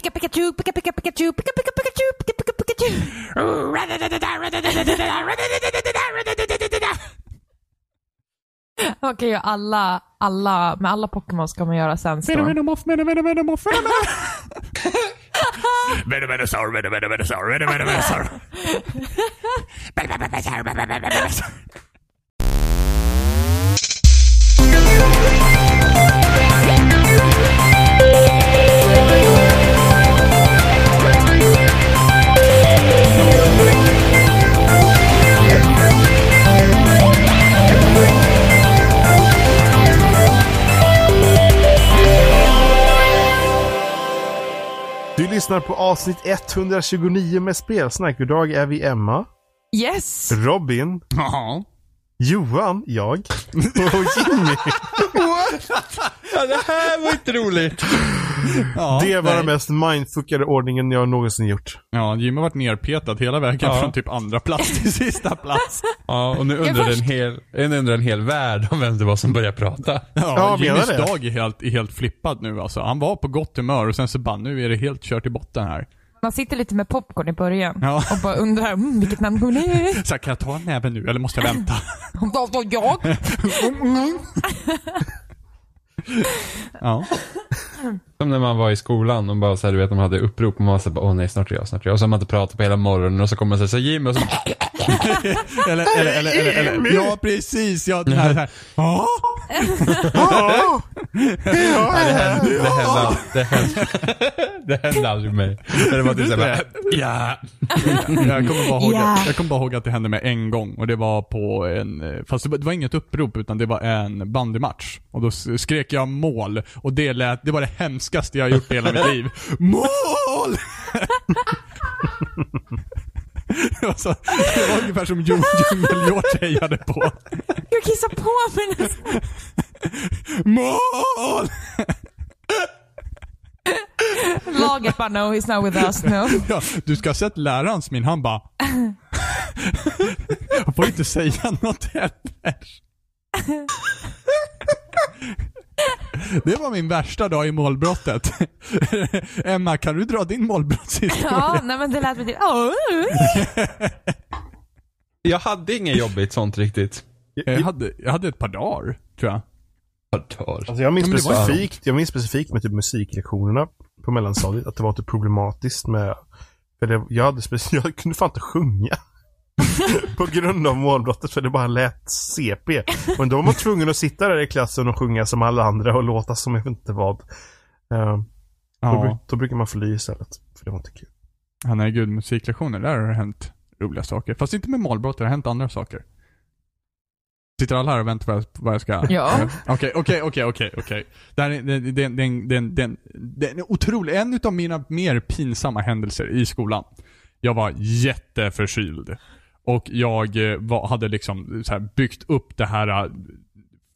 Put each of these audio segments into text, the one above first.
Pika Pikachu, Pika Pika Pikachu, Pika Pika Pikachu, Pika Pika Pikachu. Okej, och alla, alla, med alla Pokémon ska man göra Sandstorm. Venomoff, Venomoff, Venomoff, Venomenosaur, Venomenosaur, Venomenosaur. Lyssnar på avsnitt 129 med Spelsnack. Idag är vi Emma, Yes! Robin, Ja. Johan, jag och Jimmy. Ja, det här var inte roligt. ja Det var nej. den mest mindfuckade ordningen jag någonsin gjort. Ja, Jimmy har varit nerpetad hela vägen Ja. från typ andra plats till sista plats. Ja, och nu undrar en hel, en undrar en hel värld om vem det var som började prata. Ja, Ja, Jimmys dag är helt, är helt flippad nu alltså. Han var på gott humör och sen så bara, nu är det helt kört i botten här. Man sitter lite med popcorn i början Ja. och bara undrar mm, vilket namn hon är. Så här, kan jag ta en näve nu eller måste jag vänta? Vad var jag? Ja. Som när man var i skolan och bara så här, du vet, de hade upprop och man var så här, åh nej, snart är jag, snart är jag. Och så har man inte pratat på hela morgonen och så kommer man säga så Jimmy och så Eller, eller, eller, eller, eller. Ja, precis. Ja, den här, här. Ja. Det hände, det hände, aldrig- det hände, det hände aldrig mig. Det var typ så här, bara, ja. Jag kommer, bara ihåg, Ja. jag kommer bara ihåg att det hände mig en gång och det var på en, eh, fast det var, det var inget upprop utan det var en bandymatch. Och då skrek jag mål och det lät, det var det hemskaste jag har gjort i hela mitt liv. Mål! det, var så, det var ungefär som Djung- Djungelhjort hejade på. Jag kissar på mig nästan. Mål! No, he's not with us, no. Ja, du ska ha sett lärarens min, han bara... Jag får inte säga något heller. Det var min värsta dag i målbrottet. Emma, kan du dra din målbrottshistoria? Ja, nej men det lät lite... Oh. Jag hade inget jobbigt sånt riktigt. Jag hade, jag hade ett par dagar, tror jag. Alltså jag minns, Ja, specifikt, jag minns specifikt med typ musiklektionerna på mellanstadiet att det var typ problematiskt med för det, jag, hade speci- jag kunde fan inte sjunga. på grund av målbrottet för det bara lät CP. Men då var man tvungen att sitta där i klassen och sjunga som alla andra och låta som jag vet inte vad. Uh, då, bru- Ja. då brukar man fly istället. För det var inte kul. Ja, nej gud, musiklektioner, där har det hänt roliga saker. Fast inte med målbrott, det har hänt andra saker. Sitter alla här och väntar på vad jag- ska... Ja. Okej, okej, okej, okej, okej. Det här är det, det, det, det, det, det, det är en otrolig, en utav mina mer pinsamma händelser i skolan. Jag var jätteförkyld. Och jag eh, var, hade liksom så här byggt upp det här eh,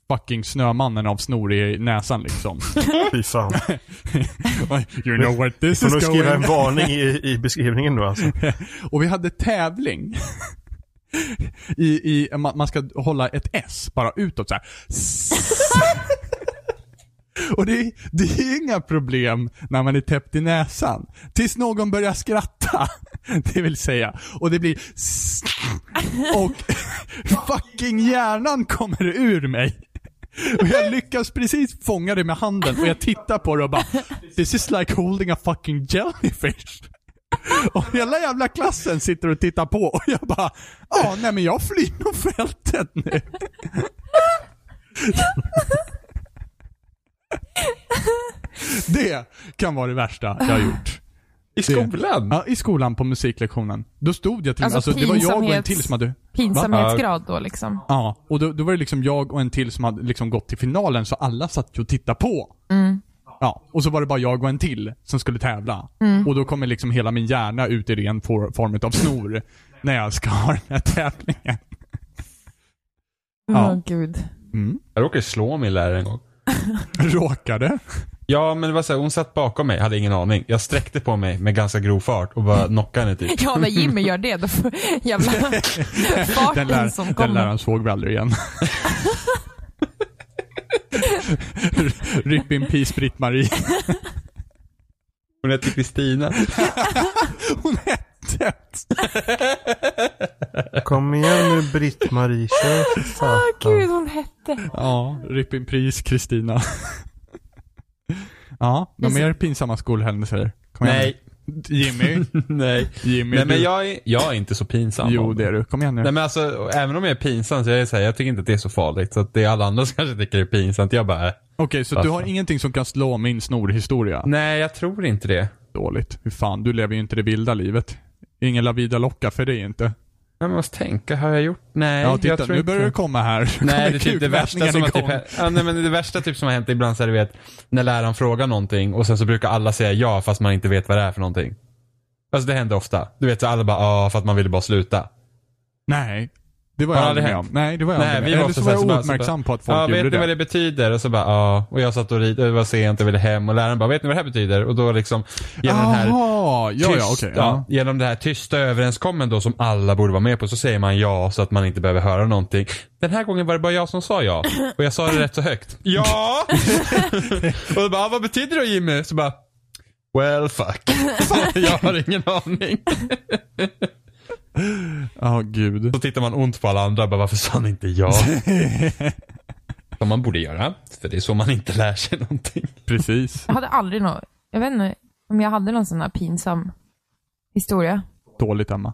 fucking snömannen av snor i näsan liksom. Fy fan. you know what this is going skriva en varning i, i beskrivningen då alltså. och vi hade tävling. I, i, man, man ska hålla ett S bara utåt så här. Och det, det är inga problem när man är täppt i näsan. Tills någon börjar skratta. Det vill säga. Och det blir Och fucking hjärnan kommer ur mig. Och jag lyckas precis fånga det med handen och jag tittar på det och bara This is like holding a fucking jellyfish. Och hela jävla klassen sitter och tittar på och jag bara Ja, nej men jag flyr nog fältet nu. Det kan vara det värsta jag har gjort. I skolan? Ja, i skolan på musiklektionen. Då stod jag till Alltså, alltså, det var jag och en till som hade Pinsamhetsgrad då liksom. Ja, och då, då var det liksom jag och en till som hade liksom gått till finalen, så alla satt ju och tittade på. Mm. Ja, och så var det bara jag och en till som skulle tävla. Mm. Och då kommer liksom hela min hjärna ut i ren for, form av snor när jag ska ha den här tävlingen. Åh Ja. gud. Mm. Jag råkade slå min lärare en gång. Råkade. Ja, men det var så här, hon satt bakom mig, hade ingen aning. Jag sträckte på mig med ganska grov fart och bara knockade henne typ. Ja, när Jimmy gör det, då får jävla Den, farten lär, som den kommer. läraren såg vi aldrig igen. Rip in peace Britt-Marie. Hon heter Kristina. Hon hette... Kom igen nu Britt-Marie, kör för Åh satan. gud, hon hette. Ja, rip in pris Kristina. ja, några mer pinsamma skolhändelser? Kom igen Nej. Jimmy. Nej. Jimmy, Nej men jag är, jag är inte så pinsam. Jo, det är du. Kom igen nu. Nej men alltså, även om jag är pinsam så är jag så här, jag tycker inte att det är så farligt. Så att det är alla andra som kanske tycker det är pinsamt. Jag bara. Okej, så du har ingenting som kan slå min snorhistoria? nej jag tror inte det. Dåligt. Hur fan, du lever ju inte det vilda livet. Ingen la vida locka för dig inte. Jag måste tänka, har jag gjort? Nej, Ja, jag titta, tror nu börjar det komma här. Nej, det är typ det värsta som har typ, ja, nej, men det värsta typ som har hänt ibland så är du vet, när läraren frågar någonting och sen så brukar alla säga ja fast man inte vet vad det är för någonting. Alltså det händer ofta. Du vet så alla bara ja för att man ville bara sluta. Nej. Det var jag det aldrig med om. Nej, det var jag Nej, aldrig med Eller så var jag ouppmärksam på att folk Ja, vet gjorde ni vad det. det betyder? Och så bara ja. Och jag satt och rid, det var sent och ville hem och läraren bara, vet ni vad det här betyder? Och då liksom, genom den här ja, ja, tyst- okej. ja, ja. genom det här tysta överenskommen då som alla borde vara med på så säger man ja så att man inte behöver höra någonting. Den här gången var det bara jag som sa ja. Och jag sa det rätt så högt. Ja! och då bara, "Ah, vad betyder det då Jimmy? Så bara, well fuck. jag har ingen aning. Ja, gud. Så tittar man ont på alla andra bara, varför sa inte ja? Som man borde göra. För det är så man inte lär sig någonting. Precis. Jag hade aldrig någon, jag vet inte om jag hade någon sån här pinsam historia. Dåligt, Emma.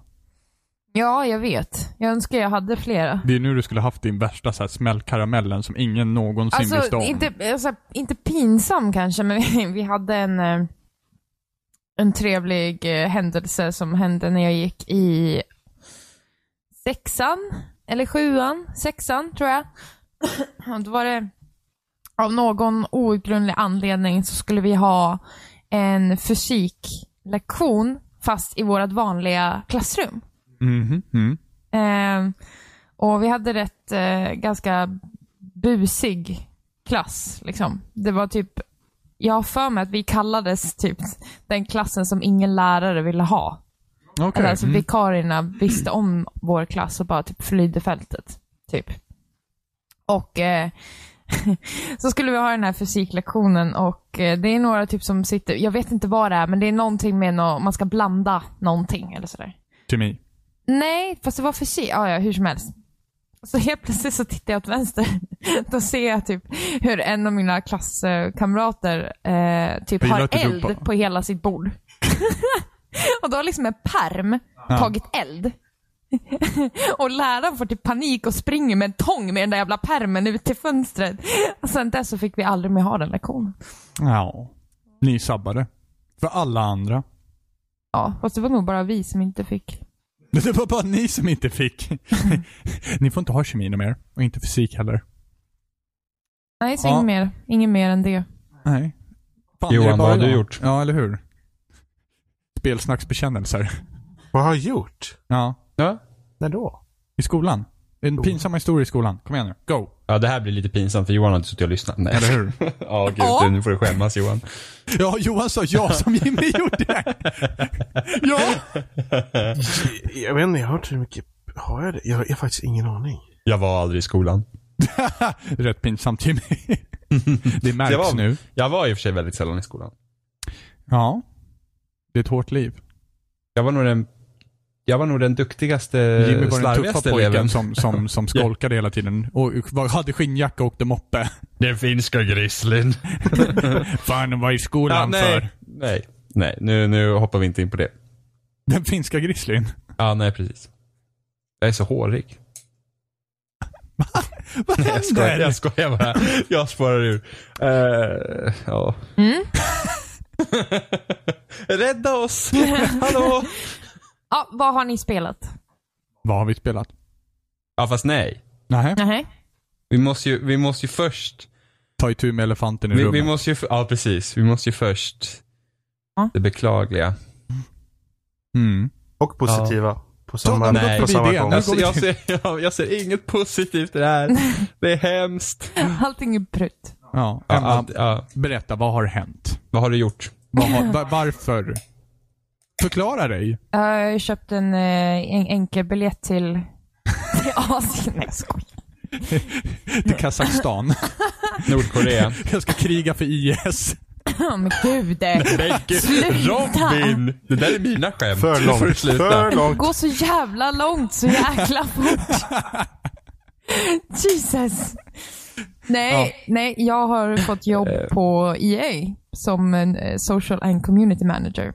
Ja, jag vet. Jag önskar jag hade flera. Det är nu du skulle haft din värsta så här, smällkaramellen som ingen någonsin visste Alltså, om. inte, alltså, inte pinsam kanske, men vi, vi hade en, eh, en trevlig eh, händelse som hände när jag gick i sexan, eller sjuan, sexan tror jag. Då var det, av någon outgrundlig anledning så skulle vi ha en fysiklektion fast i vårt vanliga klassrum. Mhm, mm. Eh, och vi hade rätt eh, ganska busig klass. Liksom. Det var typ, jag har för mig att vi kallades typ den klassen som ingen lärare ville ha. Eller alltså mm. vikarierna visste om vår klass och bara typ flydde fältet. Typ. Och eh, så skulle vi ha den här fysiklektionen och eh, det är några typ som sitter, jag vet inte vad det är, men det är någonting med nå man ska blanda någonting eller sådär. Kemi. Nej, fast det var fysik. Ja, ja, hur som helst. Så helt plötsligt så tittar jag åt vänster. Då ser jag typ hur en av mina klasskamrater eh, typ har eld på- på hela sitt bord. och då har liksom en perm Ja. tagit eld. och läraren får typ panik och springer med en tång med den där jävla permen ut till fönstret. Och sen dess så fick vi aldrig mer ha den lektionen. Ja. Ni sabbade. För alla andra. Ja, fast det var nog bara vi som inte fick. Det var bara ni som inte fick. ni får inte ha kemi mer. Och inte fysik heller. Nej, så Ja. inget mer. Inget mer än det. Nej. Fan, Johan, är det bara vad har du gjort? Ja, eller hur? Spelsnacksbekännelser. Vad har jag gjort? Ja. Ja. När då? I skolan. En pinsam historia i skolan. Kom igen nu. Go. Ja, det här blir lite pinsamt för Johan har inte suttit och lyssnat. Nej. Eller hur? Ja, gud. Ja. Nu får du skämmas Johan. Ja, Johan sa ja som Jimmy gjorde. ja. Jag vet inte, jag har inte hur mycket... Har jag det? Jag, jag har faktiskt ingen aning. Jag var aldrig i skolan. Rätt pinsamt Jimmy. Det märks Jag var, nu. jag var i och för sig väldigt sällan i skolan. Ja. Det är ett hårt liv. Jag var nog den, jag var nog den duktigaste, Jimmy var den tuffa pojken eleven. som, som, som skolkade hela tiden. Och var- hade skinnjacka och åkte moppe. Den finska grizzlyn. Fan, vad i Ja, skolan nej, för? nej, nej. Nu, nu hoppar vi inte in på det. Den finska grizzlyn. Ja, nej precis. Jag är så hårig. Vad Nej, jag skojar, händer? jag skojar bara. Jag spårar ur. Eh, ja. Mm. Rädda oss! Hallå! Ja, vad har ni spelat? Vad har vi spelat? Ja, fast nej. Nej. Nej. Vi måste ju, vi måste ju först Ta itu med elefanten i Vi, rummet. vi måste ju, ja precis. Vi måste ju först Ja. det beklagliga. Mm. Och positiva. På samma, men då på samma gång. Alltså, jag, ser, jag, jag ser inget positivt i det här. Det är hemskt. Allting är prutt. Ja. Ja, Emma, allt, ja. berätta, vad har hänt? Vad har du gjort? Vad har, va- varför? Förklara dig. Jag har köpt en, eh, en enkel biljett till, till Asien. Nej. Till Kazakstan. Nordkorea. Jag ska kriga för IS. Men gud. Men gud, Sluta. Robin! Det där är mina skämt. För långt. sluta. För Det långt. går så jävla långt, så jäkla fort. Jesus. Nej, nej, jag har fått jobb på EA som en eh, social and community manager.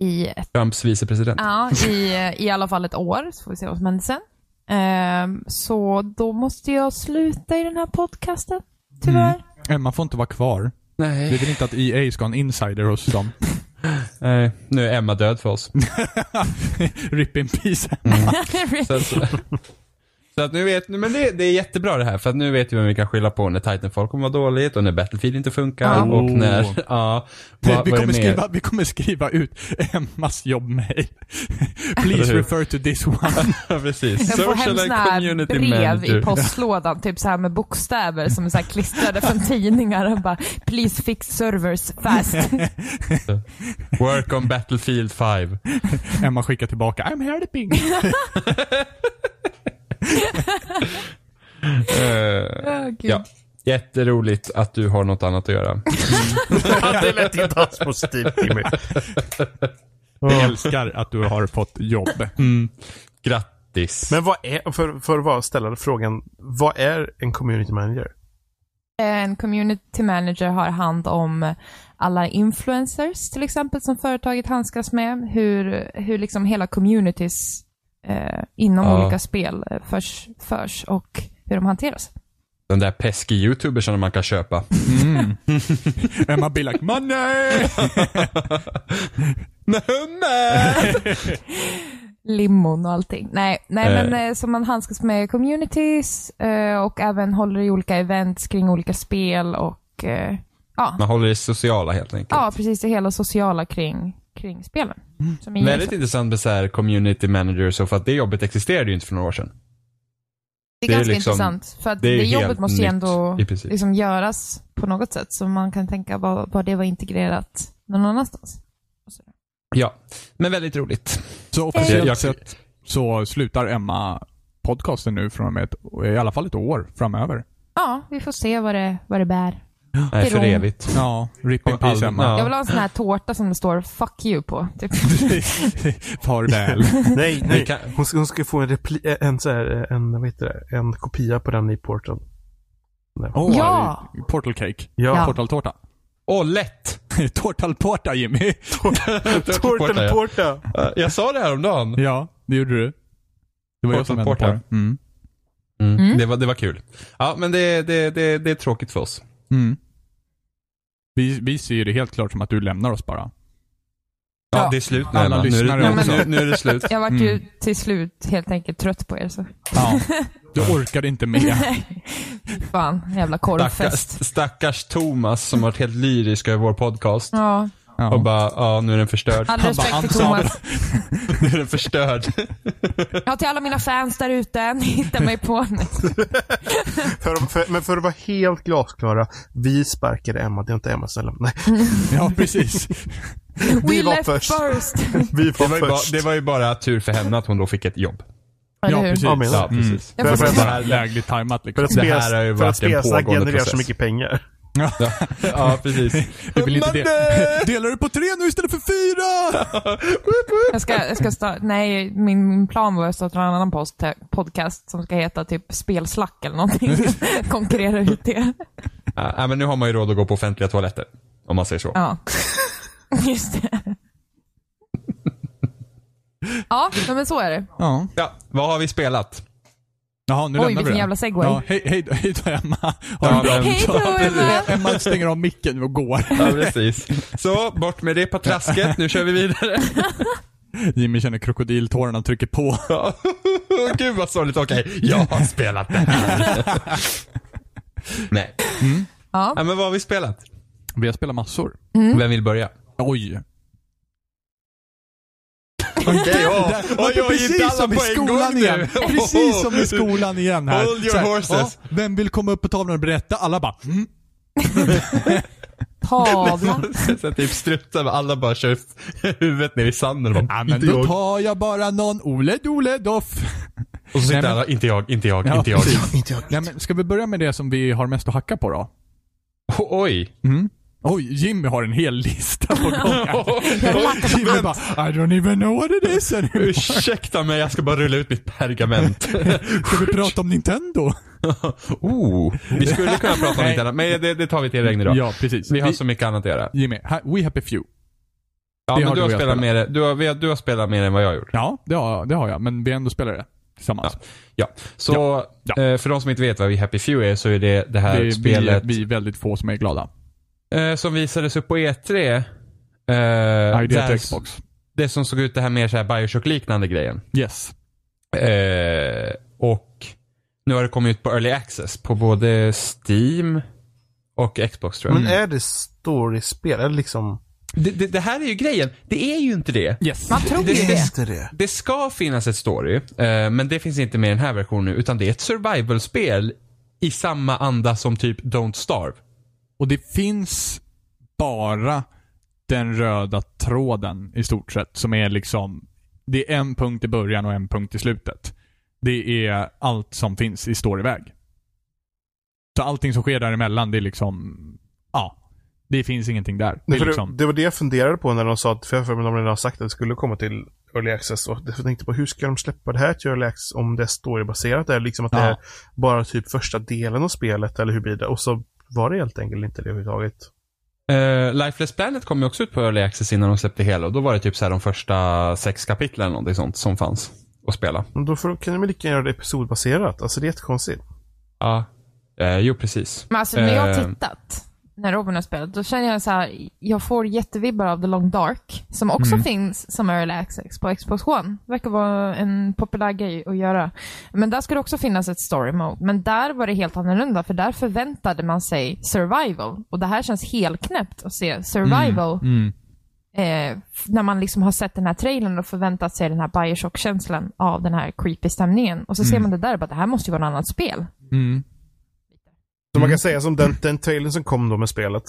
I, Trumps vicepresident. ja, i, i alla fall ett år, så får vi se vad som händer sen. Ehm, så då måste jag sluta i den här podcasten, tyvärr. Emma får inte vara kvar. Vi Nej. vill inte att EA ska ha en insider hos dem. Nej. Nu är Emma död för oss. Rip in peace. Så, så, så att nu vet, men det, det är jättebra det här för att nu vet vi vem vi kan skylla på när Titanfall kommer vara dåligt och när Battlefield inte funkar Ja. och när, Oh. ja. vi, vad är kommer skriva, vi kommer skriva ut Emmas jobbmail. Please refer to this one. Ja, precis. Jag får hem Social såna and här community brev manager. i postlådan, typ så här med bokstäver som är så här klistrade från tidningar och bara “Please fix servers fast”. Work on Battlefield 5. Emma skickar tillbaka I'm helping. Åh, gud. ja. Jätteroligt att du har något annat att göra. det lät inte alls positivt Jimmy. Jag älskar att du har fått jobb. Grattis. Men vad är, för, för att ställa frågan, vad är en community manager? En community manager har hand om alla influencers till exempel som företaget handskas med. Hur, hur liksom hela communities eh, inom Ja. olika spel eh, förs, förs och hur de hanteras. Den där pesky youtubersarna man kan köpa. Mm. Emma blir like money! Limon och allting. Nej, nej Eh. men eh, så man handskas med communities eh, och även håller i olika events kring olika spel och ja, Man håller det sociala helt enkelt. ja, precis det hela sociala kring, kring spelen. Som är Väldigt intressant med så här community managers och för att det jobbet existerade ju inte för några år sedan. Det är det är ganska liksom- intressant för att det det, jobbet måste ju ändå liksom göras på något sätt så man kan tänka vad, vad det var integrerat någon annanstans. Ja, men väldigt roligt. Så officiellt Jag- sett så slutar Emma podcasten nu från och med ett, i alla fall ett år framöver. Ja, vi får se vad det, vad det bär. Nej, för Rom. evigt. Ja, rip in peace all- Emma. ja. Jag vill ha en sån här tårta som det står 'fuck you' på. Typ. Farväl. Nej, nej. Hon, ska, hon ska få en, repli, en, så här, en, vad heter det, en kopia på den i Portal. Oh, Ja. Portal cake. Ja. Portaltårta. Åh, lätt! Tortaltårta Jimmy. Portal Porta. Ja, Jag sa det här om dagen. Ja, det gjorde du. Det var jag som på det. Mm. Mm. Mm. Det, var, det var kul. Ja, men det, det, det, det är tråkigt för oss. Mm. Vi, vi ser ju det helt klart som att du lämnar oss bara. Ja, Ja. det är slut nu, Alla Emma. Nu, är det- nu, också. nu, nu är det slut. Jag vart Mm. ju till slut helt enkelt trött på er så. Ja. Du orkade inte med. Fan, jävla korvfest. Stackars, stackars Thomas som varit helt lyrisk över vår podcast. Ja, Ja. Och bara, ja nu är den förstörd. all respekt till Thomas. nu är den förstörd. Ja, till alla mina fans där ute, ni hittar mig på... För, för, men för att vara helt glasklara, vi sparkade Emma, det är inte Emma som lämnade. ja, precis. We var left först. first. Vi Det var var, ju bara, först. det var ju bara tur för henne att hon då fick ett jobb. Ja, precis. Ja, men- Ja, precis. Jag får För- se. för- Bara lägligt tajmat För liksom. att, Det spels, här har ju för att spelsnack pågående genererar så mycket pengar. Ja, ja precis. Vi vill inte Monday! de- Delar du på tre nu istället för fyra? Jag ska, jag ska starta, nej, min, min plan var att starta en annan post, podcast som ska heta typ spelslack eller någonting. Konkurrera ut det. Ja, ja, men nu har man ju råd att gå på offentliga toaletter. Om man säger så. Ja, just det. Ja, men så är det. Ja. Ja, vad har vi spelat? Jaha, nu Oj, lämnar vi den. jävla segway. Ja, hej, hej, då- hej då Emma. Ha Ja, en bra Hej då. Emma. Emma stänger av micken och går. Ja, precis. Så, bort med det på trasket. Nu kör vi vidare. Jimmy känner krokodiltårarna trycker på. Ja. Gud vad sorgligt. Okej, jag har spelat det här. Nej. Ja. Ja, men vad har vi spelat? Vi har spelat massor. Vem vill börja? Oj. Okej, ja. Oj, oj, precis inte som i skolan igen. Precis som i skolan igen här. Hold your horses. ja, vem vill komma upp på tavlan och berätta? Alla bara mm. Tavla. Så typ struttar med alla bara kör huvudet ner i sanden och bara, Ja men inte då jag. tar jag bara någon Ole Dole Doff. Och så sitter Nej, men- alla, inte jag, inte jag, Ja, inte jag. precis. Inte jag. Ja, men ska vi börja med det som vi har mest att hacka på då? Oj. Mm. Oj, Jimmy har en hel lista på gång. Jag Jimmy bara, I don't even know what it is anymore. Ursäkta mig, jag ska bara rulla ut mitt pergament. Ska vi prata om Nintendo? oh, vi skulle kunna prata om annat, men det, det tar vi till regn idag. Ja, precis. Vi har Vi- så mycket annat att göra. Jimmy, We Happy Few. Ja, Det men har du har spelat spelat. mer, du har, har- du har spelat mer än vad jag har gjort. Ja, det har, det har jag. Men vi ändå spelar det tillsammans. Ja. Så, Ja, ja. Eh, för de som inte vet vad vi Happy Few är, så är det det här det är spelet vi, vi är väldigt få som är glada. Eh, som visades upp på E3. Eh, Idea där- till Xbox. Det som såg ut det här mer så här Bioshock-liknande grejen. Yes. Eh, och nu har det kommit ut på Early Access på både Steam och Xbox tror jag. Men är det storyspel? Eller liksom... Det, det, det här är ju grejen. Det är ju inte det. Yes. Man tror ju Det- det. Det. Det ska finnas ett story, eh, men det finns inte med i den här versionen, utan det är ett survival-spel i samma anda som typ Don't Starve. Och det finns bara den röda tråden i stort sett som är liksom det är en punkt i början och en punkt i slutet. Det är allt som finns i storyväg. Så allting som sker däremellan, det är liksom, ja. Det finns ingenting där. Det är för liksom, det, det var det jag funderade på när de sa att, för jag för mig de redan har sagt att det skulle komma till Early Access. Och jag tänkte på hur ska de släppa det här till Early Access om det är storybaserat? Eller liksom att det Ja. är bara typ första delen av spelet, eller hur blir det? Och så var det helt enkelt inte det överhuvudtaget. Uh, Lifeless Planet kom ju också ut på Early Access innan de släppte hela och då var det typ så här de första sex kapitlen eller någonting sånt som fanns att spela. Men då får, kan de lika gärna göra det episodbaserat? Alltså det är jättekonstigt. Ja, eh, jo precis. Men alltså när jag Eh. har tittat, när Robin har spelat, då känner jag så här, jag får jättevibbar av The Long Dark, som också finns som Early Access på Xbox One. Verkar vara en populär grej att göra. Men där ska det också finnas ett story mode. Men där var det helt annorlunda, för där förväntade man sig survival. Och det här känns helt knäppt att se survival mm. eh, f- när man liksom har sett den här trailern och förväntat sig den här Bioshock-känslan av den här creepy stämningen. Och så ser man det där och bara, det här måste ju vara ett annat spel. Mm. Så man kan säga som den, den trailern som kom då med spelet.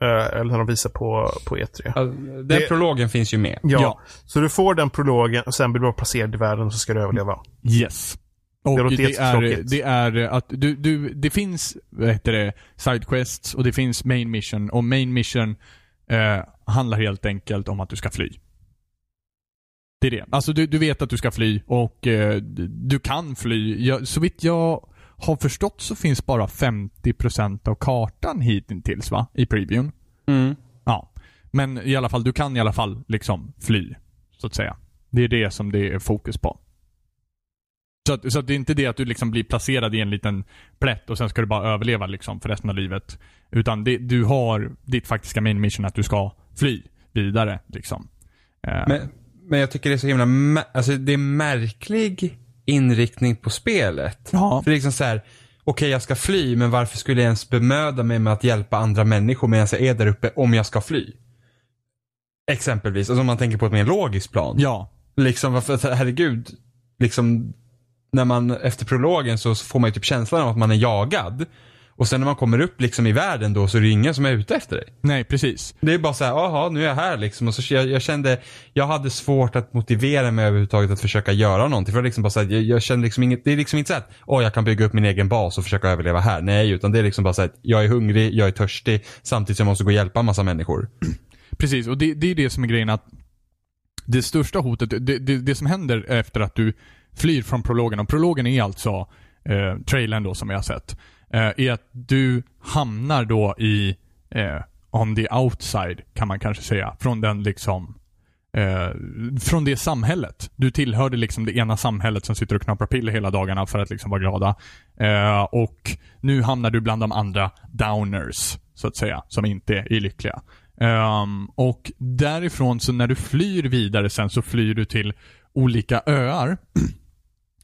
eh, eller när de visar på, på E3. Ja, den Det- prologen finns ju med. Ja. Ja. Så du får den prologen och sen blir du bara placerad i världen och så ska du överleva. Yes. Och Det det, är, det är att du, du, det finns, vad heter det, sidequests och det finns main mission och main mission eh, handlar helt enkelt om att du ska fly. Det är det. Alltså du, du vet att du ska fly och eh, du- du kan fly. Jag, så vitt jag har förstått så finns bara 50% av kartan hittills va? I previewn. Mm. Ja. Men i alla fall, du kan i alla fall liksom fly. Så att säga. Det är det som det är fokus på. Så, att, så att det är inte det att du liksom blir placerad i en liten plätt och sen ska du bara överleva liksom för resten av livet. Utan det, du har ditt faktiska main mission att du ska fly vidare liksom. Eh, Men, men jag tycker det är så himla, alltså det är märklig inriktning på spelet. ja. För det är liksom så här, okej jag ska fly, men varför skulle jag ens bemöda mig med att hjälpa andra människor medan jag är där uppe om jag ska fly? Exempelvis, alltså om man tänker på ett mer logiskt plan. Ja. Liksom, varför, herregud, liksom, när man, efter prologen så får man ju typ känslan av att man är jagad. Och sen när man kommer upp liksom i världen då så är det ingen som är ute efter dig. Nej, precis. Det är bara så här, jaha nu är jag här liksom. Och så jag, jag kände, jag hade svårt att motivera mig överhuvudtaget att försöka göra någonting. För det, liksom bara så här, jag, jag kände liksom inget, det är liksom inte så att, åh jag kan bygga upp min egen bas och försöka överleva här. Nej, utan det är liksom bara så att jag är hungrig, jag är törstig, samtidigt som jag måste gå och hjälpa en massa människor. Precis, och det, det är det som är grejen att det största hotet, det, det, det som händer efter att du flyr från prologen, och prologen är alltså eh, trailern då som vi har sett, eh, är att du hamnar då i, eh, on the outside kan man kanske säga, från den liksom Eh, från det samhället. Du tillhörde liksom det ena samhället som sitter och knappar piller hela dagarna för att liksom vara glada. Eh, och nu hamnar du bland de andra downers, så att säga, som inte är lyckliga. Ehm, och därifrån, så när du flyr vidare sen så flyr du till olika öar.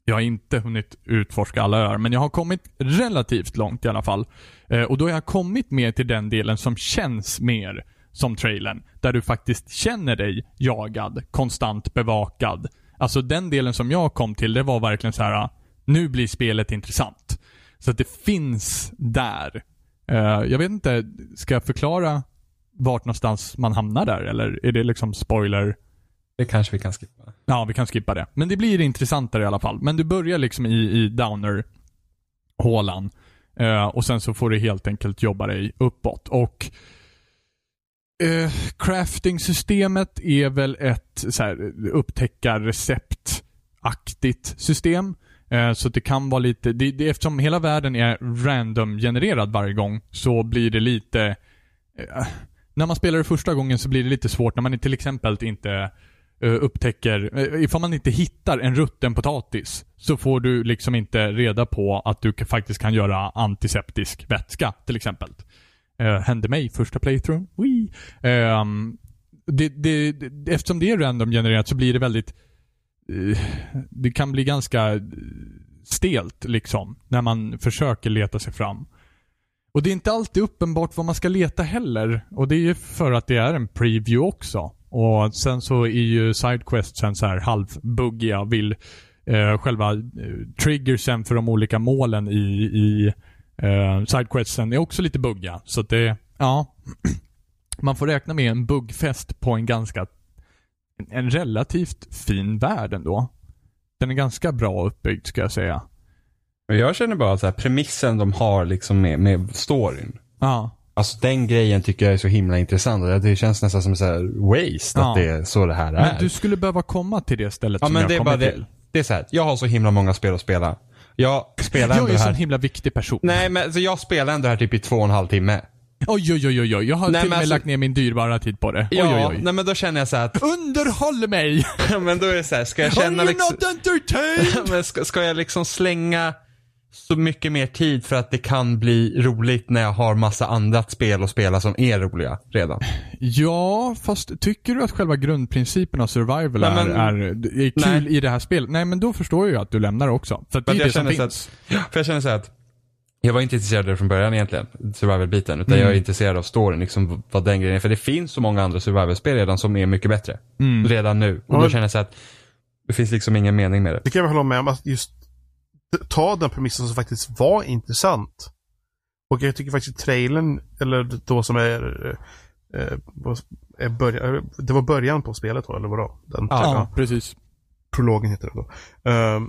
Jag har inte hunnit utforska alla öar, men jag har kommit relativt långt i alla fall. Eh, och då har jag kommit mer till den delen som känns mer som trailern. Där du faktiskt känner dig jagad, konstant bevakad. Alltså den delen som jag kom till, det var verkligen så här. Ah, nu blir spelet intressant. Så att det finns där. Eh, jag vet inte, ska jag förklara vart någonstans man hamnar där? Eller är det liksom spoiler? Det kanske vi kan skippa. Ja, vi kan skippa det. Men det blir intressantare i alla fall. Men du börjar liksom i, i downer-hålan. Eh, och sen så får du helt enkelt jobba dig uppåt. Och eh, crafting-systemet är väl ett så här, system. Eh, så det kan vara lite, det, det, eftersom hela världen är random-genererad varje gång så blir det lite eh, när man spelar det första gången så blir det lite svårt när man till exempel inte Eh, upptäcker, eh, ifall man inte hittar en rutten potatis så får du liksom inte reda på att du faktiskt kan göra antiseptisk vätska till exempel. Eh, hände mig första playthrough. Eh, det, det, det, eftersom det är random genererat så blir det väldigt eh, det kan bli ganska stelt liksom när man försöker leta sig fram. Och det är inte alltid uppenbart vad man ska leta heller. Och det är ju för att det är en preview också. Och sen så är ju Sidequestsen så här halvbuggiga. Vill eh, själva eh, triggersen för de olika målen i, i eh, Sidequestsen är också lite buggiga. Så att det, ja. Man får räkna med en buggfest på en ganska, en relativt fin värld ändå. Den är ganska bra uppbyggd ska jag säga. Men jag känner bara att premissen de har liksom med, med storyn. Ja. Alltså den grejen tycker jag är så himla intressant. Det känns nästan som så här waste Ja. att det är så det här är. Men du skulle behöva komma till det stället ja som men jag det är bara det. till. Det är så här. jag har så himla många spel att spela. Jag spelar Jag ändå är det en här. sån himla viktig person. Nej men så jag spelar ändå det här typ i två och en halv timme. Oj, oj, oj, oj, oj. Jag har Nej, till och med alltså- lagt ner min dyrbara tid på det. Oj, Ja, oj, oj. nej men då känner jag så här att, Underhåll mig! men då är det så här, ska jag Are känna you liksom, not entertained? men ska, ska jag liksom slänga så mycket mer tid för att det kan bli roligt när jag har massa annat spel att spela som är roliga redan? Ja, fast tycker du att själva grundprincipen av survival Nej, är, men- är, är kul Nej. i det här spelet? Nej, men då förstår jag ju att du lämnar också. För att det är jag det som finns. För jag känner så att jag var inte intresserad av det från början egentligen, survival-biten. Utan Mm. jag är intresserad av storyn, liksom vad den grejen är. För det finns så många andra survival-spel redan som är mycket bättre. Mm. Redan nu. Och då känner jag så att det finns liksom ingen mening med det. Det kan jag hålla med om. Att just ta den premissen som faktiskt var intressant. Och jag tycker faktiskt trailern, eller då som är, eh, vad- är början, det var början på spelet då, eller vadå? Den, Ja, precis. prologen heter det då. Ehm,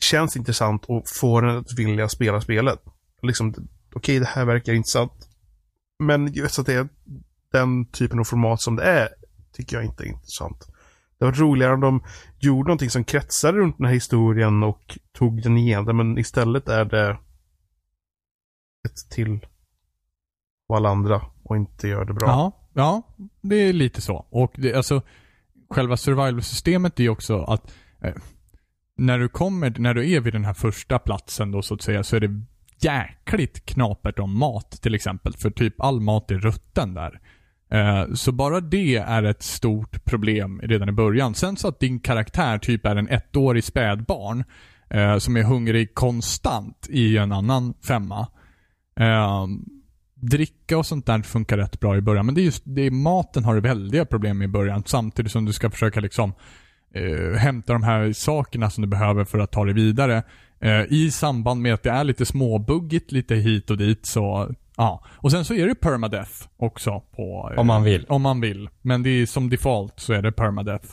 känns intressant och får en att vilja spela spelet. Liksom, okej, det här verkar intressant. Men just att det är den typen av format som det är, tycker jag inte är intressant. Det var roligare om de gjorde någonting som kretsade runt den här historien och tog den igen men istället är det ett till på alla andra och inte gör det bra. Ja, ja, det är lite så. Och det, alltså, själva survival-systemet är också att eh, när du kommer, när du är vid den här första platsen då så att säga, så är det jäkligt knapert om mat till exempel. För typ all mat är rutten där. Eh, så bara det är ett stort problem redan i början. Sen så att din karaktär typ är en ettårig spädbarn eh, som är hungrig konstant i en annan femma. Eh, dricka och sånt där funkar rätt bra i början. Men det är just det är, maten har du väldiga problem med i början. Samtidigt som du ska försöka liksom eh, hämta de här sakerna som du behöver för att ta dig vidare. Eh, I samband med att det är lite småbuggigt lite hit och dit så Ja. Och sen så är det permadeath också på... eh, Om man vill. Om man vill. Men det är som default så är det permadeath.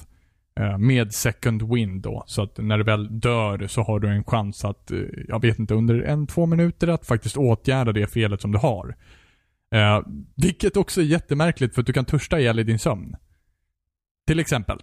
Eh, med second wind då. Så att när du väl dör så har du en chans att, eh, jag vet inte, under en, två minuter att faktiskt åtgärda det felet som du har. Eh, vilket också är jättemärkligt för att du kan törsta ihjäl i din sömn. Till exempel.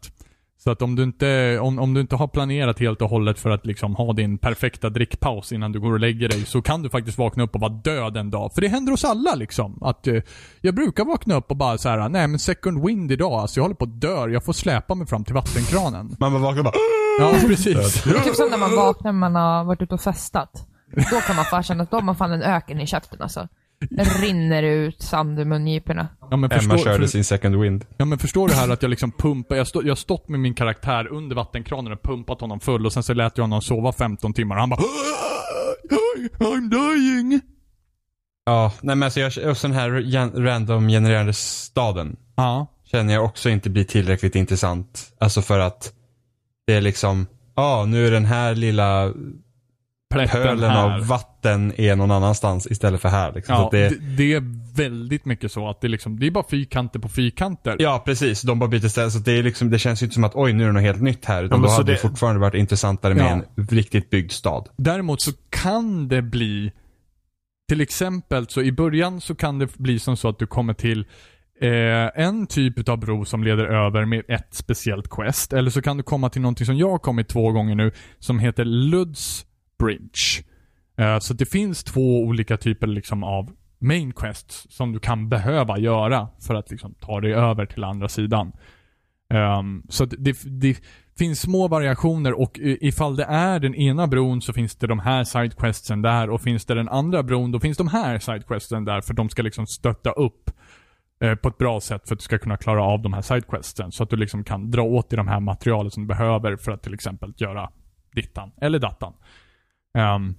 Så att om du inte, om, om du inte har planerat helt och hållet för att liksom ha din perfekta drickpaus innan du går och lägger dig så kan du faktiskt vakna upp och vara död en dag. För det händer oss alla liksom. Att eh, jag brukar vakna upp och bara så här: nej men second wind idag, alltså jag håller på att dö. Jag får släpa mig fram till vattenkranen. Man bara vaknar bara Ja, precis. Det är typ som när man vaknar när man har varit ute och festat. Då kan man fan känna att då har man fan en öken i käften alltså. Rinner ut sand ur mungiporna. Ja men, Emma förstår, körde för, sin second wind. ja men förstår du här att jag liksom pumpar, jag, stå, jag har stått med min karaktär under vattenkranen och pumpat honom full och sen så lät jag honom sova 15 timmar och han bara I'm dying. Ja, nej men alltså jag, och sån här random genererande staden Ja. känner jag också inte blir tillräckligt intressant. Alltså för att det är liksom, ja nu är den här lilla Plätten pölen här. av vatten är någon annanstans istället för här. Liksom. Ja, det, det, är väldigt mycket så att det är liksom, det är bara fyrkanter på fyrkanter. ja precis, de bara byter ställe. Så det, är liksom, det känns ju inte som att oj nu är det något helt nytt här. Utan men då hade det- fortfarande varit intressantare med Ja. en riktigt byggd stad. Däremot så kan det bli, till exempel så i början så kan det bli som så att du kommer till eh, en typ av bro som leder över med ett speciellt quest. Eller så kan du komma till någonting som jag har kommit två gånger nu, som heter Luds Bridge. Eh, så det finns två olika typer liksom av main quests som du kan behöva göra för att liksom ta dig över till andra sidan. Ehm, så det, det finns små variationer och ifall det är den ena bron så finns det de här sidequestsen där och finns det den andra bron då finns de här sidequestsen där för de ska liksom stötta upp eh, på ett bra sätt för att du ska kunna klara av de här sidequestsen. Så att du liksom kan dra åt dig de här materialet som du behöver för att till exempel göra dittan eller dattan. Um,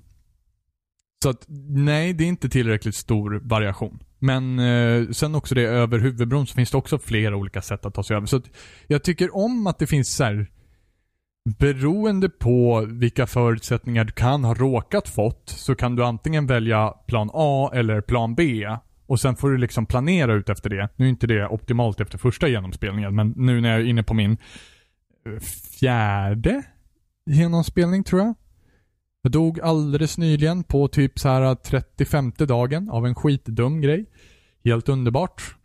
så att nej, det är inte tillräckligt stor variation. Men eh, sen också det över huvudbron så finns det också flera olika sätt att ta sig över. Så att jag tycker om att det finns så här, Beroende på vilka förutsättningar du kan ha råkat fått så kan du antingen välja plan A eller plan B. Och sen får du liksom planera ut efter det. Nu är inte det optimalt efter första genomspelningen, men nu när jag är inne på min eh, fjärde genomspelning tror jag. Jag dog alldeles nyligen på typ så här 35 dagen av en skitdum grej. Helt underbart.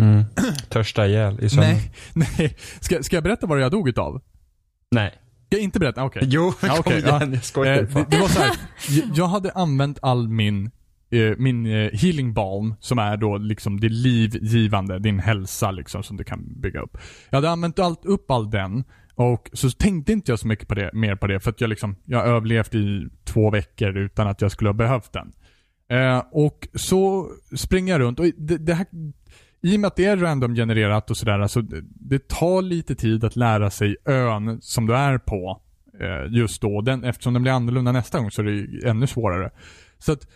Mm. Törsta ihjäl i sömnen. Nej, nej. Ska, ska jag berätta vad jag dog utav? Nej. Ska jag inte berätta? Okej. Jo, Ja, kom okej, igen. ja. Jag skojar Eh, det, det var så här. jag, jag hade använt all min, eh, min eh, healing balm, som är då liksom det livgivande, din hälsa liksom som du kan bygga upp. Jag hade använt allt, upp all den och så tänkte inte jag så mycket på det, mer på det för att jag liksom, jag har överlevt i två veckor utan att jag skulle ha behövt den. Eh, och så springer jag runt och det, det här, i och med att det är random genererat och sådär, alltså det, det tar lite tid att lära sig ön som du är på eh, just då. Den, eftersom den blir annorlunda nästa gång så är det ännu svårare. Så att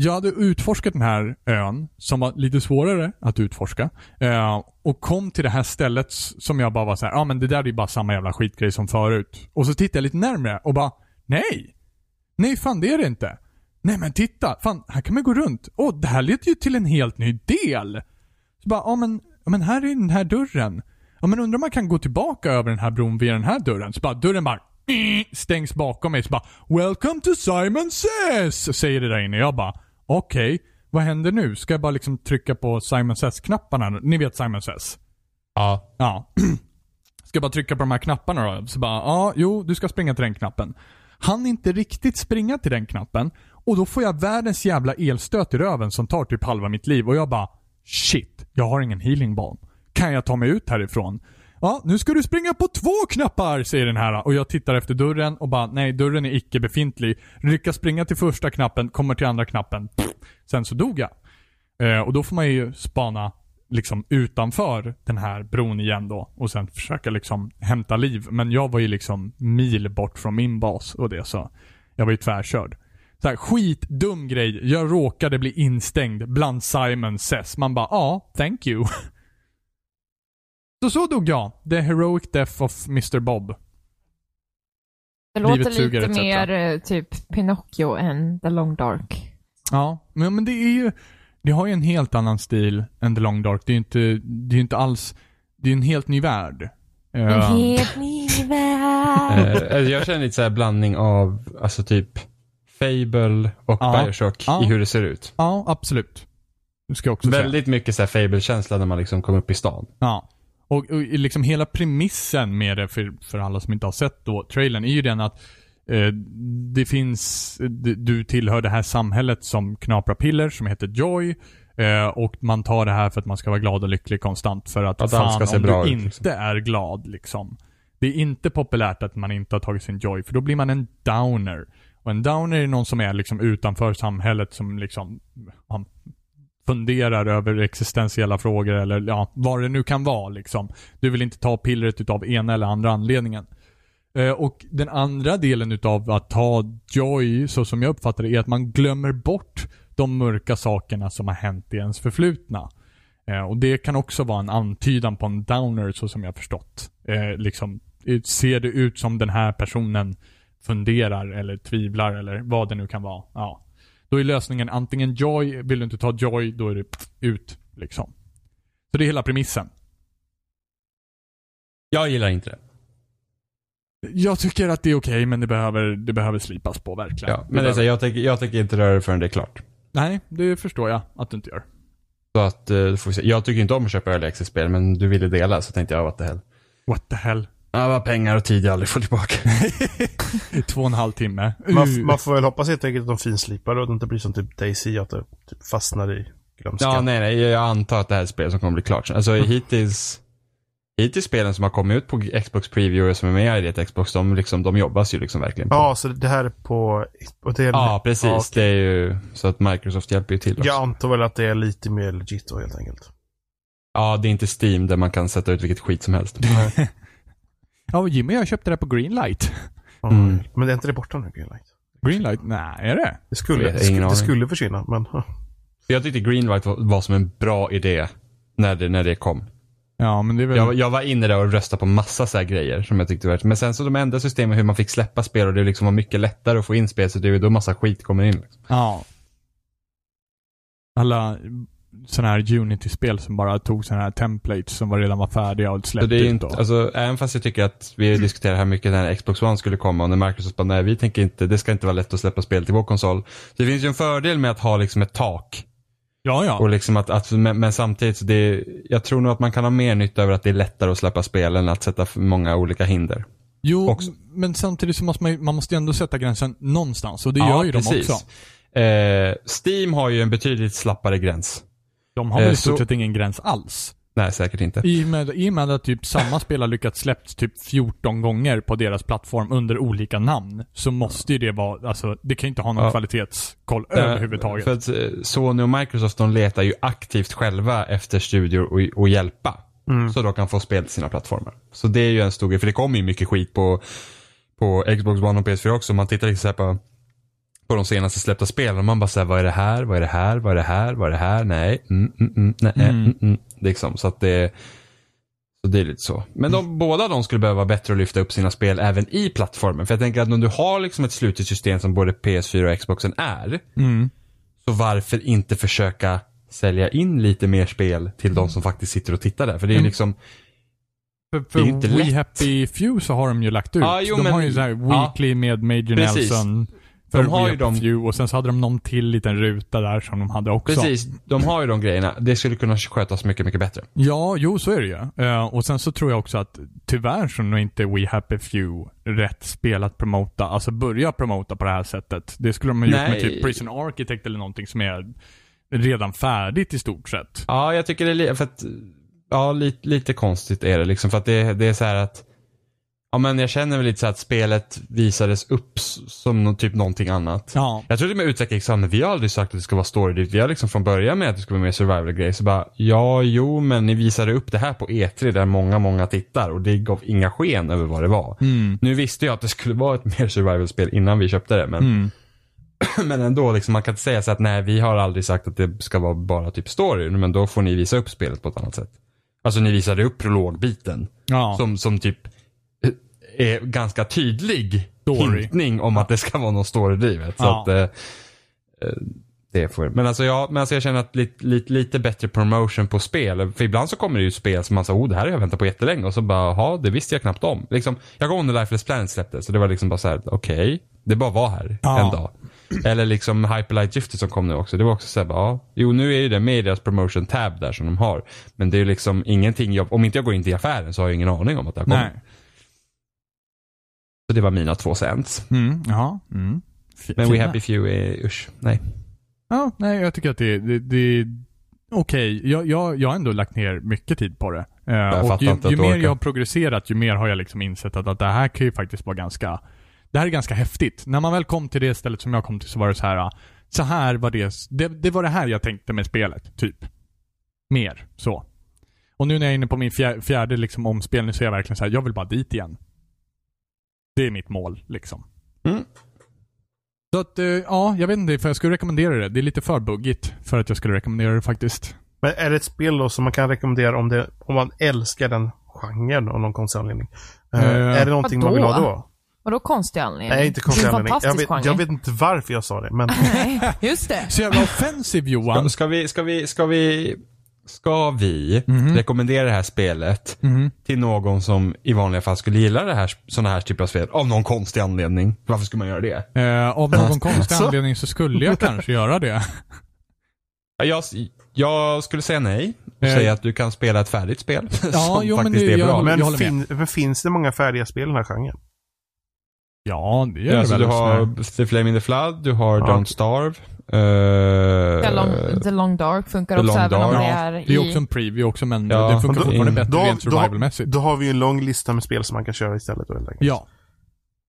jag hade utforskat den här ön, som var lite svårare att utforska. Eh, och kom till det här stället som jag bara var så här, ja ah, men det där är ju bara samma jävla skitgrej som förut. Och så tittade jag lite närmre och bara, nej! Nej fan det är det inte. Nej men titta, fan här kan man gå runt. Åh, det här leder ju till en helt ny del. Så bara, ja men, men här är den här dörren. Ja men undrar om man kan gå tillbaka över den här bron via den här dörren. Så bara, dörren bara stängs bakom mig. Så bara, Welcome to Simon Says! Säger det där inne. Jag bara, okej. vad händer nu? Ska jag bara liksom trycka på Simon Says-knapparna? Ni vet Simon Says? Ja. Ja. Ska jag bara trycka på de här knapparna då? Så bara, ja, jo, du ska springa till den knappen. Han inte riktigt springa till den knappen och då får jag världens jävla elstöt i röven som tar typ halva mitt liv och jag bara, shit, jag har ingen healing balm. Kan jag ta mig ut härifrån? Ja, nu ska du springa på två knappar, säger den här. Och jag tittar efter dörren och bara, nej, dörren är icke befintlig. Lyckas springa till första knappen, kommer till andra knappen. Pff, Sen så dog jag. Eh, och då får man ju spana liksom utanför den här bron igen då. Och sen försöka liksom hämta liv. Men jag var ju liksom mil bort från min bas och det så. Jag var ju tvärkörd. Så här, skitdum grej. Jag råkade bli instängd bland Simon Says. Man bara, ja, thank you. Så så dog jag. The heroic death of Mr. Bob. Det låter Livet suger, lite mer eh, typ Pinocchio än The Long Dark. Ja, men, men det är ju... Det har ju en helt annan stil än The Long Dark. Det är ju inte, det är inte alls... Det är en helt ny värld. En Eh, helt ny värld. Eh, jag känner lite så här blandning av, alltså typ Fable och Ja. Bioshock Ja. i hur det ser ut. Ja, absolut. Ska jag också säga. Väldigt mycket så här Fable-känsla när man liksom kom upp i stan. Ja. Och, och liksom hela premissen med det, för, för alla som inte har sett då, trailern, är ju den att eh, det finns, du, tillhör det här samhället som knaprar piller, som heter Joy. Eh, och man tar det här för att man ska vara glad och lycklig konstant. För att, Att fan ska se om bra du ut, inte liksom. är glad liksom. Det är inte populärt att man inte har tagit sin Joy, för då blir man en downer. Och en downer är någon som är liksom utanför samhället som liksom han funderar över existentiella frågor eller ja, vad det nu kan vara liksom. Du vill inte ta pillret utav ena eller andra anledningen. Eh, och den andra delen utav att ta joy, så som jag uppfattar det, är att man glömmer bort de mörka sakerna som har hänt i ens förflutna. Eh, och det kan också vara en antydan på en downer, så som jag har förstått. Eh, liksom, ser det ut som den här personen funderar eller tvivlar eller vad det nu kan vara. Ja. Då är lösningen antingen joy, vill du inte ta joy, då är det ut liksom. Så det är hela premissen. Jag gillar inte det. Jag tycker att det är okej, men det behöver, det behöver slipas på verkligen. Ja, men det är så, jag, tänker, jag tänker inte röra det förrän det är klart. Nej, det förstår jag att du inte gör. Så att, eh, får vi se. Jag tycker inte om att köpa early access-spel, men du ville dela så tänkte jag, what the hell. What the hell? Ja, pengar och tid jag aldrig får tillbaka. Två och en halv timme. Man, man får väl hoppas helt enkelt att de finslipar och att det inte blir som typ Daisy, att det typ fastnar i glömska. ja, nej, nej, jag antar att det här är ett spel som kommer bli klart. Alltså hittills, hittills spelen som har kommit ut på Xbox Preview och som är med i det Xbox, de, liksom, de jobbas ju liksom verkligen på. Ja, så det här är på... på det, Ja, precis. Ja, okej. Det är ju så att Microsoft hjälper ju till också. Jag antar väl att det är lite mer legit då helt enkelt. Ja, det är inte Steam där man kan sätta ut vilket skit som helst. Ja, Jimmy jag köpte det här på Greenlight. Ja, Mm. Men är inte det borta nu, Greenlight? Greenlight? Nej, är det? Det skulle, det skulle, det skulle försvinna, men... ja. Jag tyckte Greenlight var, var som en bra idé när det, när det kom. Ja, men det är väl... Jag, jag var inne där och röstade på massa så här grejer som jag tyckte var Men sen så de ändrade systemen hur man fick släppa spel och det liksom var mycket lättare att få in spel så det är ju då massa skit kommer in. Liksom. Ja. Alla sådana här Unity-spel som bara tog sådana här templates som var redan var färdiga och släppte det är ju ut inte, då. alltså, även fast jag tycker att vi diskuterar här mycket när Xbox One skulle komma och när Microsoft bara, nej vi tänker inte, det ska inte vara lätt att släppa spel till vår konsol. Det finns ju en fördel med att ha liksom ett tak. Ja, ja. Och liksom att, att men, men samtidigt, det, jag tror nog att man kan ha mer nytta över att det är lättare att släppa spel än att sätta många olika hinder. Jo, också. men samtidigt så måste man man måste ju ändå sätta gränsen någonstans och det Ja, gör ju precis. de också. Eh, Steam har ju en betydligt slappare gräns. De har väl Eh, i stort så- sett ingen gräns alls. Nej, säkert inte. I och med, i och med att typ samma spel har lyckats släppts typ 14 gånger på deras plattform under olika namn, så måste ju det vara, alltså det kan ju inte ha någon Ja. kvalitetskoll Eh, överhuvudtaget. För att eh, Sony och Microsoft de letar ju aktivt själva efter studior och, och hjälpa. Mm. Så de kan få spel till sina plattformar. Så det är ju en stor grej, för det kommer ju mycket skit på, på Xbox One och PS4 också. Man tittar så här på, på de senaste släppta spelen och man bara säger vad är det här, vad är det här, vad är det här, vad är det här, nej, mm, mm, mm, nej, Mm. mm. Mm, liksom. Så att det så det är lite så. Men de, båda de skulle behöva bättre att lyfta upp sina spel även i plattformen. För jag tänker att om du har liksom ett slutet system som både PS4 och Xboxen är. Mm. Så varför inte försöka sälja in lite mer spel till de som faktiskt sitter och tittar där? För det är Mm. liksom, För, för We lätt. Happy Few så har de ju lagt ut. Ja, jo, de men- har ju så här. Weekly med Major Precis. Nelson. För De har ju de- och sen så hade de någon till liten ruta där som de hade också. precis, de har ju de grejerna. Det skulle kunna skötas mycket, mycket bättre. Ja, jo så är det ju. Eh, och sen så tror jag också att tyvärr så är nog inte We Happy Few rätt spel att promota, alltså börja promota på det här sättet. Det skulle de ha gjort med Nej. typ Prison Architect eller någonting som är redan färdigt i stort sett. Ja, jag tycker det är för att, ja, lite, lite konstigt är det liksom. För att det, det är så här att, ja men jag känner väl lite så att spelet visades upp som nå- typ någonting annat. Ja. Jag tror det med sa, men vi har aldrig sagt att det ska vara story Vi har liksom från början med att det ska vara mer survival grejer. Så bara, ja, jo, men ni visade upp det här på E3 där många, många tittar och det gav inga sken över vad det var. Mm. Nu visste jag att det skulle vara ett mer survival-spel innan vi köpte det, men, Mm. men ändå, liksom, man kan inte säga så att nej, vi har aldrig sagt att det ska vara bara typ story, men då får ni visa upp spelet på ett annat sätt. Alltså ni visade upp prologbiten, Ja. som, som typ är ganska tydlig Story. hintning om att det ska vara något storydrivet. Så Ja. att, eh, eh, det får, men alltså, jag, men alltså jag känner att lite, lite, lite bättre promotion på spel. För ibland så kommer det ju spel som man säger, oh det här har jag väntat på jättelänge och så bara, ja det visste jag knappt om. Liksom, jag går när Lifeless Planet släpptes så det var liksom bara så här, okej, det bara var här Ja. en dag. Eller liksom Hyperlight Drifter som kom nu också. Det var också så här, bara, ja, jo nu är ju det med i deras promotion tab där som de har. Men det är ju liksom ingenting jag, om inte jag går in till affären så har jag ingen aning om att det har kommit. Nej. Så det var mina två cents. Mm. Ja. Mm. Men We. Happy Few är, usch, nej. Ja, nej jag tycker att det, det, det är okej. Jag, jag, jag har ändå lagt ner mycket tid på det. Eh, Jag och ju, ju mer jag har progresserat, ju mer har jag liksom insett att, att det här kan ju faktiskt vara ganska det här är ganska häftigt. När man väl kom till det stället som jag kom till så var det så här. ah, Så här var det, det, det var det här jag tänkte med spelet, typ. Mer, så. Och nu när jag är inne på min fjär, fjärde liksom omspelning så är jag verkligen så här, jag vill bara dit igen. Det är mitt mål, liksom. Mm. Så att, eh, ja, jag vet inte för jag skulle rekommendera det. Det är lite för buggigt för att jag skulle rekommendera det faktiskt. Men är det ett spel då som man kan rekommendera om, det, om man älskar den genren av någon konstig anledning? Eh, är det någonting man vill ha då? Vadå konstig anledning? Nej, inte konstig anledning. Jag fantastisk vet, genre. jag vet inte varför jag sa det, men Nej, just det. Så jävla offensiv Johan. Ska, ska vi, ska vi, ska vi, ska vi Mhm. rekommendera det här spelet Mhm. till någon som i vanliga fall skulle gilla det här, sådana här typer av spel av någon konstig anledning? Varför skulle man göra det? Eh, av någon konstig anledning så skulle jag kanske göra det. Ja, Jag, Jag skulle säga nej. Eh. säga att du kan spela ett färdigt spel. som jo, men faktiskt det- är jag bra. håller- Men, med. fin, men finns det många färdiga spel i den här genren? Ja, det är Ja, det alltså, väl. du har The Flame in the Flood, du har Ja. Don't Starve. Eh, The long, the long Dark funkar The också Long även om Dark. det Ja, är det är i... också en preview också, men Ja, det funkar då- fortfarande bättre Då, rent då, survivalmässigt. då har vi ju en lång lista med spel som man kan köra istället. Då, helt enkelt. Ja.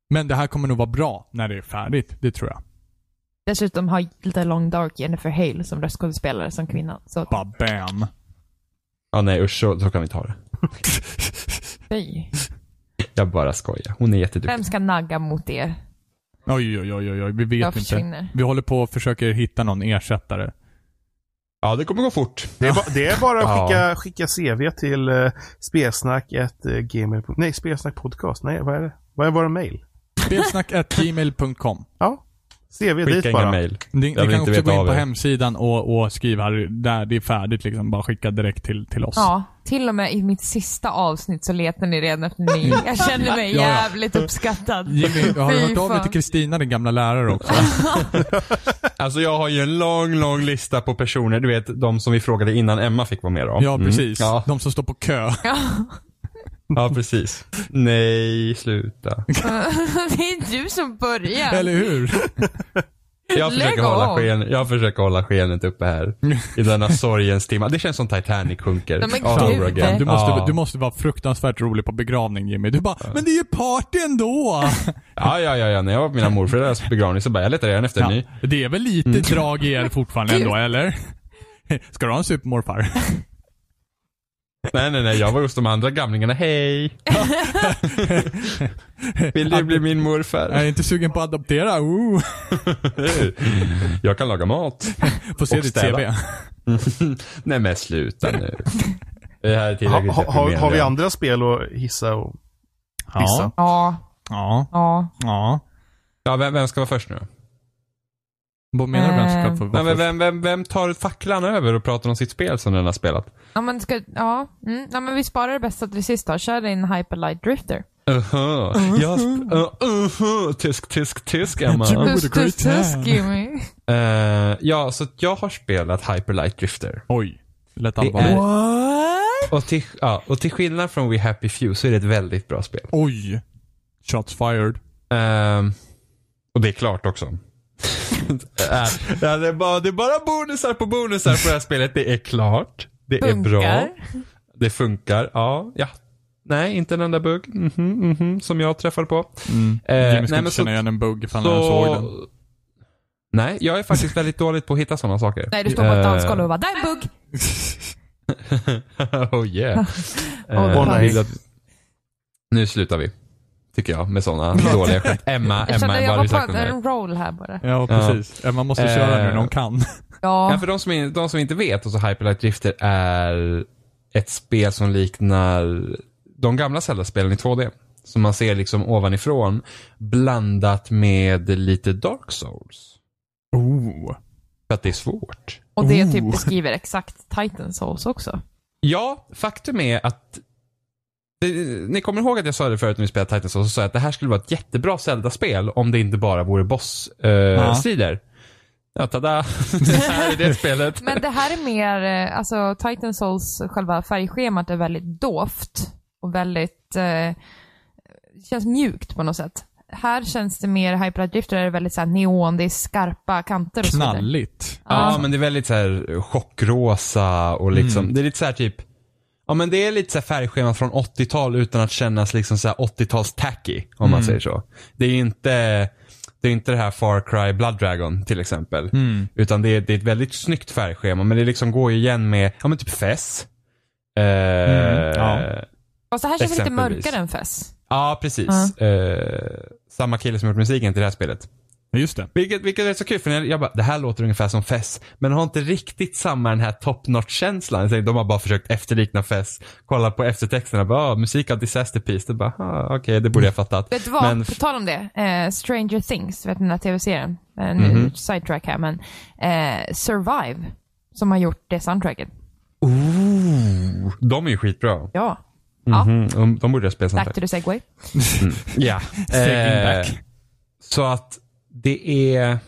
Men det här kommer nog vara bra när det är färdigt, det tror jag. Dessutom har The Long Dark Jennifer Hale som röstskådespelare som kvinna. Så Bara bam. Ja, nej usch, så, så kan vi ta det. fy. Jag bara skojar. Hon är jätteduktig. Vem ska nagga mot er? Oj, oj, oj, oj, oj. vi vet Jag inte. försvinner. Vi håller på och försöker hitta någon ersättare. Ja, det kommer gå fort. Det, är ba, det är bara att Ja. skicka, skicka CV till uh, spelsnack ett, uh, gmail. Nej, spelsnack podcast. Nej, vad är det? Vad är våra mail? Spelsnack.gmail.com. Ja, CV dit Skicka inga bara. mail. Ni, ni kan också gå in på hemsidan och, och skriva där det är färdigt liksom. Bara skicka direkt till, till oss. Ja, till och med i mitt sista avsnitt så letar ni redan efter ny. Jag känner mig Ja, ja. jävligt uppskattad. Jimmy, har du Fy hört av dig fan. till Kristina, din gamla lärare också? Alltså jag har ju en lång, lång lista på personer, du vet de som vi frågade innan Emma fick vara med då. Ja, Mm. precis. Ja, De som står på kö. Ja, ja, precis. Nej, sluta. det är du som börjar. Eller hur? Jag försöker, hålla sken, jag försöker hålla skenet uppe här. I denna sorgens timme. Det känns som Titanic sjunker. Nej, men again. Du måste, ja. du måste vara fruktansvärt rolig på begravning Jimmy. Du bara, men det är ju party ändå! Ja, ja, ja, ja. När jag var på mina morföräldrars begravning så bara, jag letar redan efter en Ja, ny. det är väl lite drag i er fortfarande ändå, eller? Ska du ha en supermorfar? Nej, nej, nej. Jag var hos de andra gamlingarna. Hej! Vill du bli min morfar? Jag är inte sugen på att adoptera? Ooh. Jag kan laga mat. Få se ditt. CV. Nej men sluta nu. Det här är Ha, tillräckligt ha, har, har vi andra spel att hissa och Ja, Vissa. Ja, ja, ja. ja. Ja, vem, vem ska vara först nu? Vad menar du vem som ska Eh. få Nej, men vem, vem, vem tar facklan över och pratar om sitt spel som den har spelat? Ja men, ska, ja. Mm. ja, men vi sparar det bästa till sist då. Kör din Hyperlight Drifter. Uh-huh. Jag sp- uh, uh-huh. Tysk, tysk, tysk Emma. Tusk, tusk, hand. Jimmy. Eh, ja, så jag har spelat Hyperlight Drifter. Oj, lätt Det allvarligt. är- Och till, ja, och till skillnad från We Happy Few så är det ett väldigt bra spel. Oj. Shots fired. Ehm, och det är klart också. Äh, ja, det, är bara, det är bara bonusar på bonusar på det här spelet. Det är klart. Det är bra. Funkar. Det funkar. Ja, ja. Nej, inte en enda bugg. Mhm, mhm, som jag träffade på. Mm. Eh, Jimmy nej, skulle inte så- känna igen en bugg ifall han såg den. Nej, jag är faktiskt väldigt dåligt på att hitta sådana saker. Nej, du står på ett Eh, dansgolv och bara, där är en bugg! oh yeah. Åh, Eh, att- Nu slutar vi. Tycker jag, med sådana dåliga skämt. Emma, Jag Emma, kände vad jag var på en roll här bara. Ja, precis. Man måste Eh. köra nu när de kan. Ja, Ja, för de som, de som inte vet, alltså Hyperlight Drifter är ett spel som liknar de gamla Zelda-spelen i 2D. Som man ser liksom ovanifrån, blandat med lite Dark Souls. Oh. För att det är svårt. och det Oh. typ beskriver exakt Titan Souls också. Ja, faktum är att det, ni kommer ihåg att jag sa det förut när vi spelade Titan Souls, så sa jag att det här skulle vara ett jättebra Zelda-spel om det inte bara vore boss-strider. ja, tada! det här är det spelet. Men det här är mer, eh, alltså Titan Souls, själva färgschemat är väldigt dovt och väldigt, eh, känns mjukt på något sätt. Här känns det mer, Drifter är väldigt såhär neon, det är skarpa kanter och så vidare. Knalligt. Ja, men det är väldigt så här chockrosa och liksom, det är lite så här typ Ja men det är lite så här färgschemat från 80-tal utan att kännas liksom så här 80-tals tacky om man säger så. Det är inte det är inte det här Far Cry Blood Dragon till exempel. Utan det är, det är ett väldigt snyggt färgschema men det liksom går ju igen med, ja men typ Fess. Eh, ja. Fast det här känns lite mörkare än Fess. ja, precis. Eh, samma kille som gjort musiken till det här spelet. Just det. Vilket, vilket är så kul för jag, jag bara, det här låter ungefär som Fess. Men har inte riktigt samma den här top notch känslan. Så De har bara försökt efterlikna Fess. Kolla på eftertexterna, bara, ah, musik av Disaster Piece. Det bara, ah, okej det borde jag fattat. Vet du vad? Men, På tal om det. Eh, Stranger Things, vet ni den här tv-serien? Eh, nu sidetrack här, men eh, Survive, som har gjort det soundtracket. ooh, de är ju skitbra. Ja. Ja, Mhm, de, de borde jag spela back samtidigt. to the segway. Ja. Segway Eh, back. så att det är,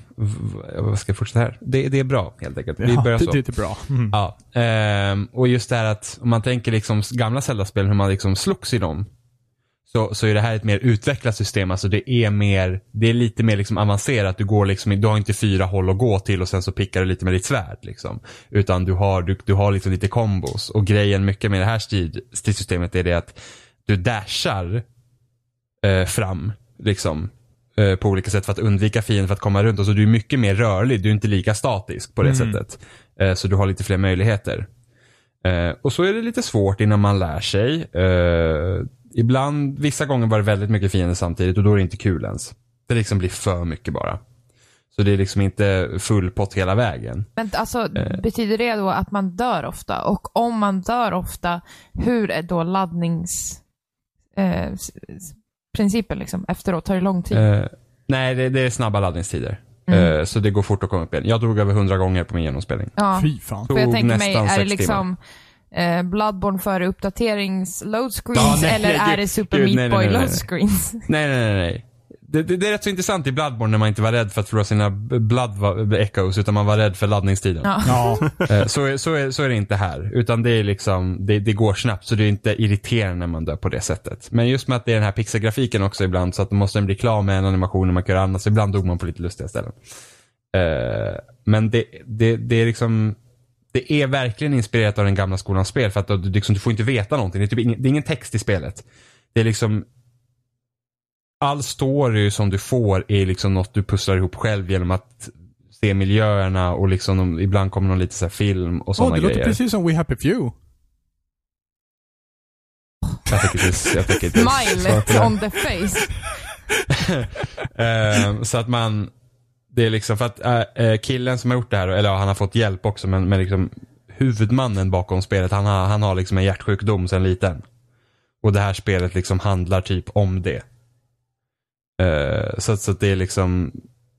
vad ska jag fortsätta här? Det, det är bra helt enkelt. Vi Ja, börjar det, så. det är bra. Mm. Ja, ehm, och just det här att om man tänker liksom gamla Zelda-spel, hur man liksom slogs i dem. Så, så är det här ett mer utvecklat system, alltså det är mer, det är lite mer liksom avancerat. Du går liksom, du har inte fyra håll att gå till och sen så pickar du lite med ditt svärd liksom. Utan du har, du, du har liksom lite kombos. Och grejen mycket med det här strid, stridssystemet är det att du dashar eh, fram liksom. Eh, på olika sätt för att undvika fienden för att komma runt. Och så du är mycket mer rörlig, du är inte lika statisk på det sättet. Eh, så du har lite fler möjligheter. Eh, och så är det lite svårt innan man lär sig. Eh, ibland, vissa gånger var det väldigt mycket fiender samtidigt och då är det inte kul ens. Det liksom blir för mycket bara. Så det är liksom inte full pott hela vägen. Men alltså, Eh. betyder det då att man dör ofta? Och om man dör ofta, hur är då laddnings... Eh, principen liksom efteråt? Tar det lång tid? Eh, nej, det, det är snabba laddningstider. Mm. Eh, så det går fort att komma upp igen. Jag dog över hundra gånger på min genomspelning. ja. Fy fan. För jag tog tänker mig, är det liksom eh, Bloodborne före uppdaterings load screens Ja, nej, eller nej, är det Super Meat Boy load screens? Nej, nej, nej. nej. Det, det, det är rätt så intressant i Bloodborne när man inte var rädd för att förlora sina blood echoes utan man var rädd för laddningstiden. Ja. Ja. Eh, Så, är, så, är, så är det inte här. Utan det är liksom, det, det går snabbt så det är inte irriterande när man dör på det sättet. Men just med att det är den här pixelgrafiken också ibland så att då måste bli klar med en animation när man kan göra annat. Så ibland dog man på lite lustiga ställen. Eh, men det, det, det är liksom, det är verkligen inspirerat av den gamla skolans spel för att du, liksom, du får inte veta någonting. Det är, typ ingen, det är ingen text i spelet. Det är liksom all story som du får är liksom något du pusslar ihop själv genom att se miljöerna och liksom de, ibland kommer någon lite så här film och Åh, sådana det låter grejer. precis som We Happy Few. Jag tycker det, jag tycker det Smile on the face. Eh, så att man, det är liksom för att eh, killen som har gjort det här, eller ja, han har fått hjälp också, men, men liksom huvudmannen bakom spelet, han har, han har liksom en hjärtsjukdom sedan liten. Och det här spelet liksom handlar typ om det. Eh, så, att- så att det är liksom,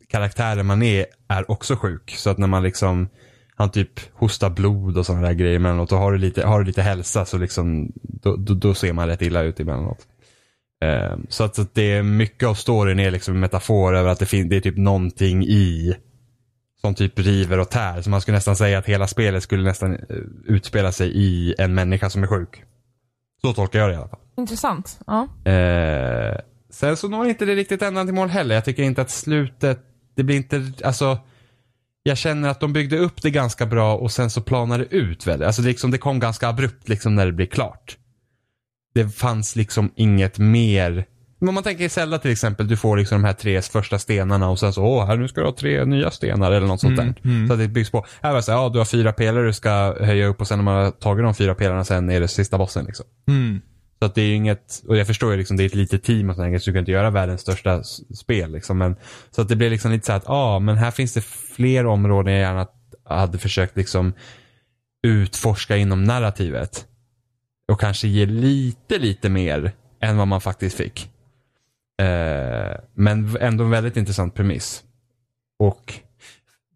karaktären man är, är också sjuk. Så att när man liksom, han typ hostar blod och sådana där grejer emellanåt. Och har du lite, har du lite hälsa så liksom, då, då, då ser man rätt illa ut emellanåt. Eh, Så att, så att det är mycket av storyn är liksom en metafor över att det, fin- det är typ någonting i som typ river och tär. Så man skulle nästan säga att hela spelet skulle nästan eh, utspela sig i en människa som är sjuk. Så tolkar jag det i alla fall. Intressant. Ja. Eh, sen så når inte det riktigt ända till mål heller. Jag tycker inte att slutet, det blir inte, alltså jag känner att de byggde upp det ganska bra och sen så planade det ut väldigt. Alltså det, liksom, det kom ganska abrupt liksom när det blev klart. Det fanns liksom inget mer. Men om man tänker i Zelda till exempel, du får liksom de här tre första stenarna och sen så, åh, här nu ska du ha tre nya stenar eller något sånt där. Så att det byggs på. Här var det så här, ja du har fyra pelare du ska höja upp och sen när man har tagit de fyra pelarna sen är det sista bossen liksom. Mm. Så att det är ju inget, och jag förstår ju liksom det är ett litet team och sådär, så du kan inte göra världens största spel liksom. Men, så att det blir liksom lite så att, ja ah, men här finns det fler områden jag gärna hade försökt liksom utforska inom narrativet. Och kanske ge lite, lite mer än vad man faktiskt fick. Eh, men ändå en väldigt intressant premiss. Och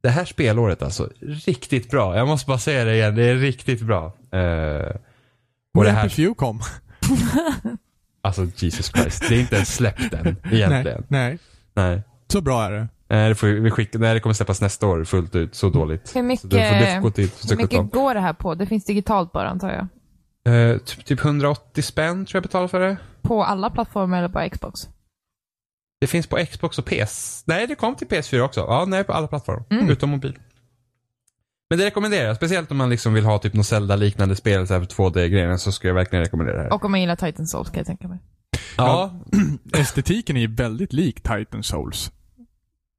det här spelåret alltså, riktigt bra. Jag måste bara säga det igen, det är riktigt bra. Eh, och det här, kom. Alltså Jesus Christ. Det är inte ens släppt än egentligen. Nej, nej. Nej. Så bra är det. Nej, det, får vi skicka, nej, det kommer släppas nästa år fullt ut. Så dåligt. Hur Så mycket, det, får, det får gå till hur mycket går det här på? Det finns digitalt bara antar jag. uh, typ, typ 180 spänn tror jag betalar för det. På alla plattformar eller bara Xbox? Det finns på Xbox och PS. Nej, det kom till PS4 också. Ja, nej, på alla plattformar. Mm. Utom mobil. Men det rekommenderar jag. Speciellt om man liksom vill ha typ något Zelda-liknande spel så här för 2D-grejen så skulle jag verkligen rekommendera det här. Och om man gillar Titan Souls kan jag tänka mig. ja, Estetiken är ju väldigt lik Titan Souls.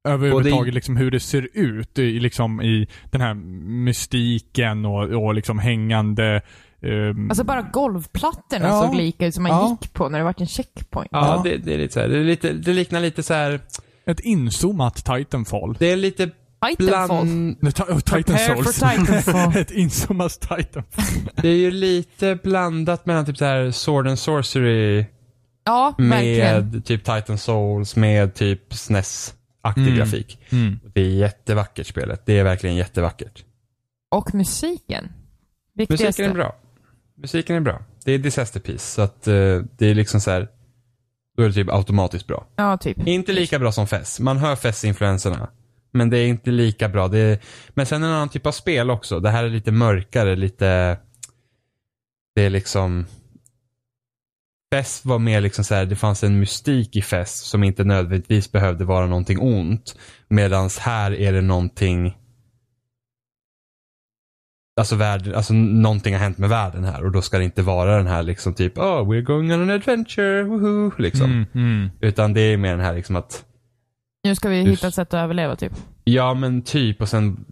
Överhuvudtaget liksom hur det ser ut i, liksom i den här mystiken och, och liksom hängande... ehm, Alltså bara golvplattorna Ja. såg lika ut som man Ja. gick på när det var en checkpoint. ja, Ja. Det, det är lite så här. Det, är lite, det liknar lite så här. ett inzoomat Titanfall. Det är lite Titanfall. bland... Nej, ta- oh, Titan Prepare for Souls. Titanfall. ett inzoomat Titanfall. Det är ju lite blandat mellan typ så här Sword and Sorcery Ja, verkligen. med typ Titan Souls med typ SNES-aktig Mm. grafik. Det är jättevackert spelet. Det är verkligen jättevackert. Och musiken. Viktigaste. Musiken är bra. Musiken är bra. Det är Disaster Piece. Så att eh, det är liksom så här. Då är det typ automatiskt bra. Ja, typ. Inte lika bra som Fess. Man hör Fess-influenserna. Men det är inte lika bra. Är, men sen en annan typ av spel också. Det här är lite mörkare, lite... Det är liksom... Fest var mer liksom så här, det fanns en mystik i Fest som inte nödvändigtvis behövde vara någonting ont. Medans här är det någonting Alltså, världen, alltså någonting har hänt med världen här och då ska det inte vara den här liksom typ oh we're going on an adventure, woohoo, liksom. Mm, mm. Utan det är mer den här liksom att Nu ska vi hitta ett sätt att överleva typ. Ja men typ och sen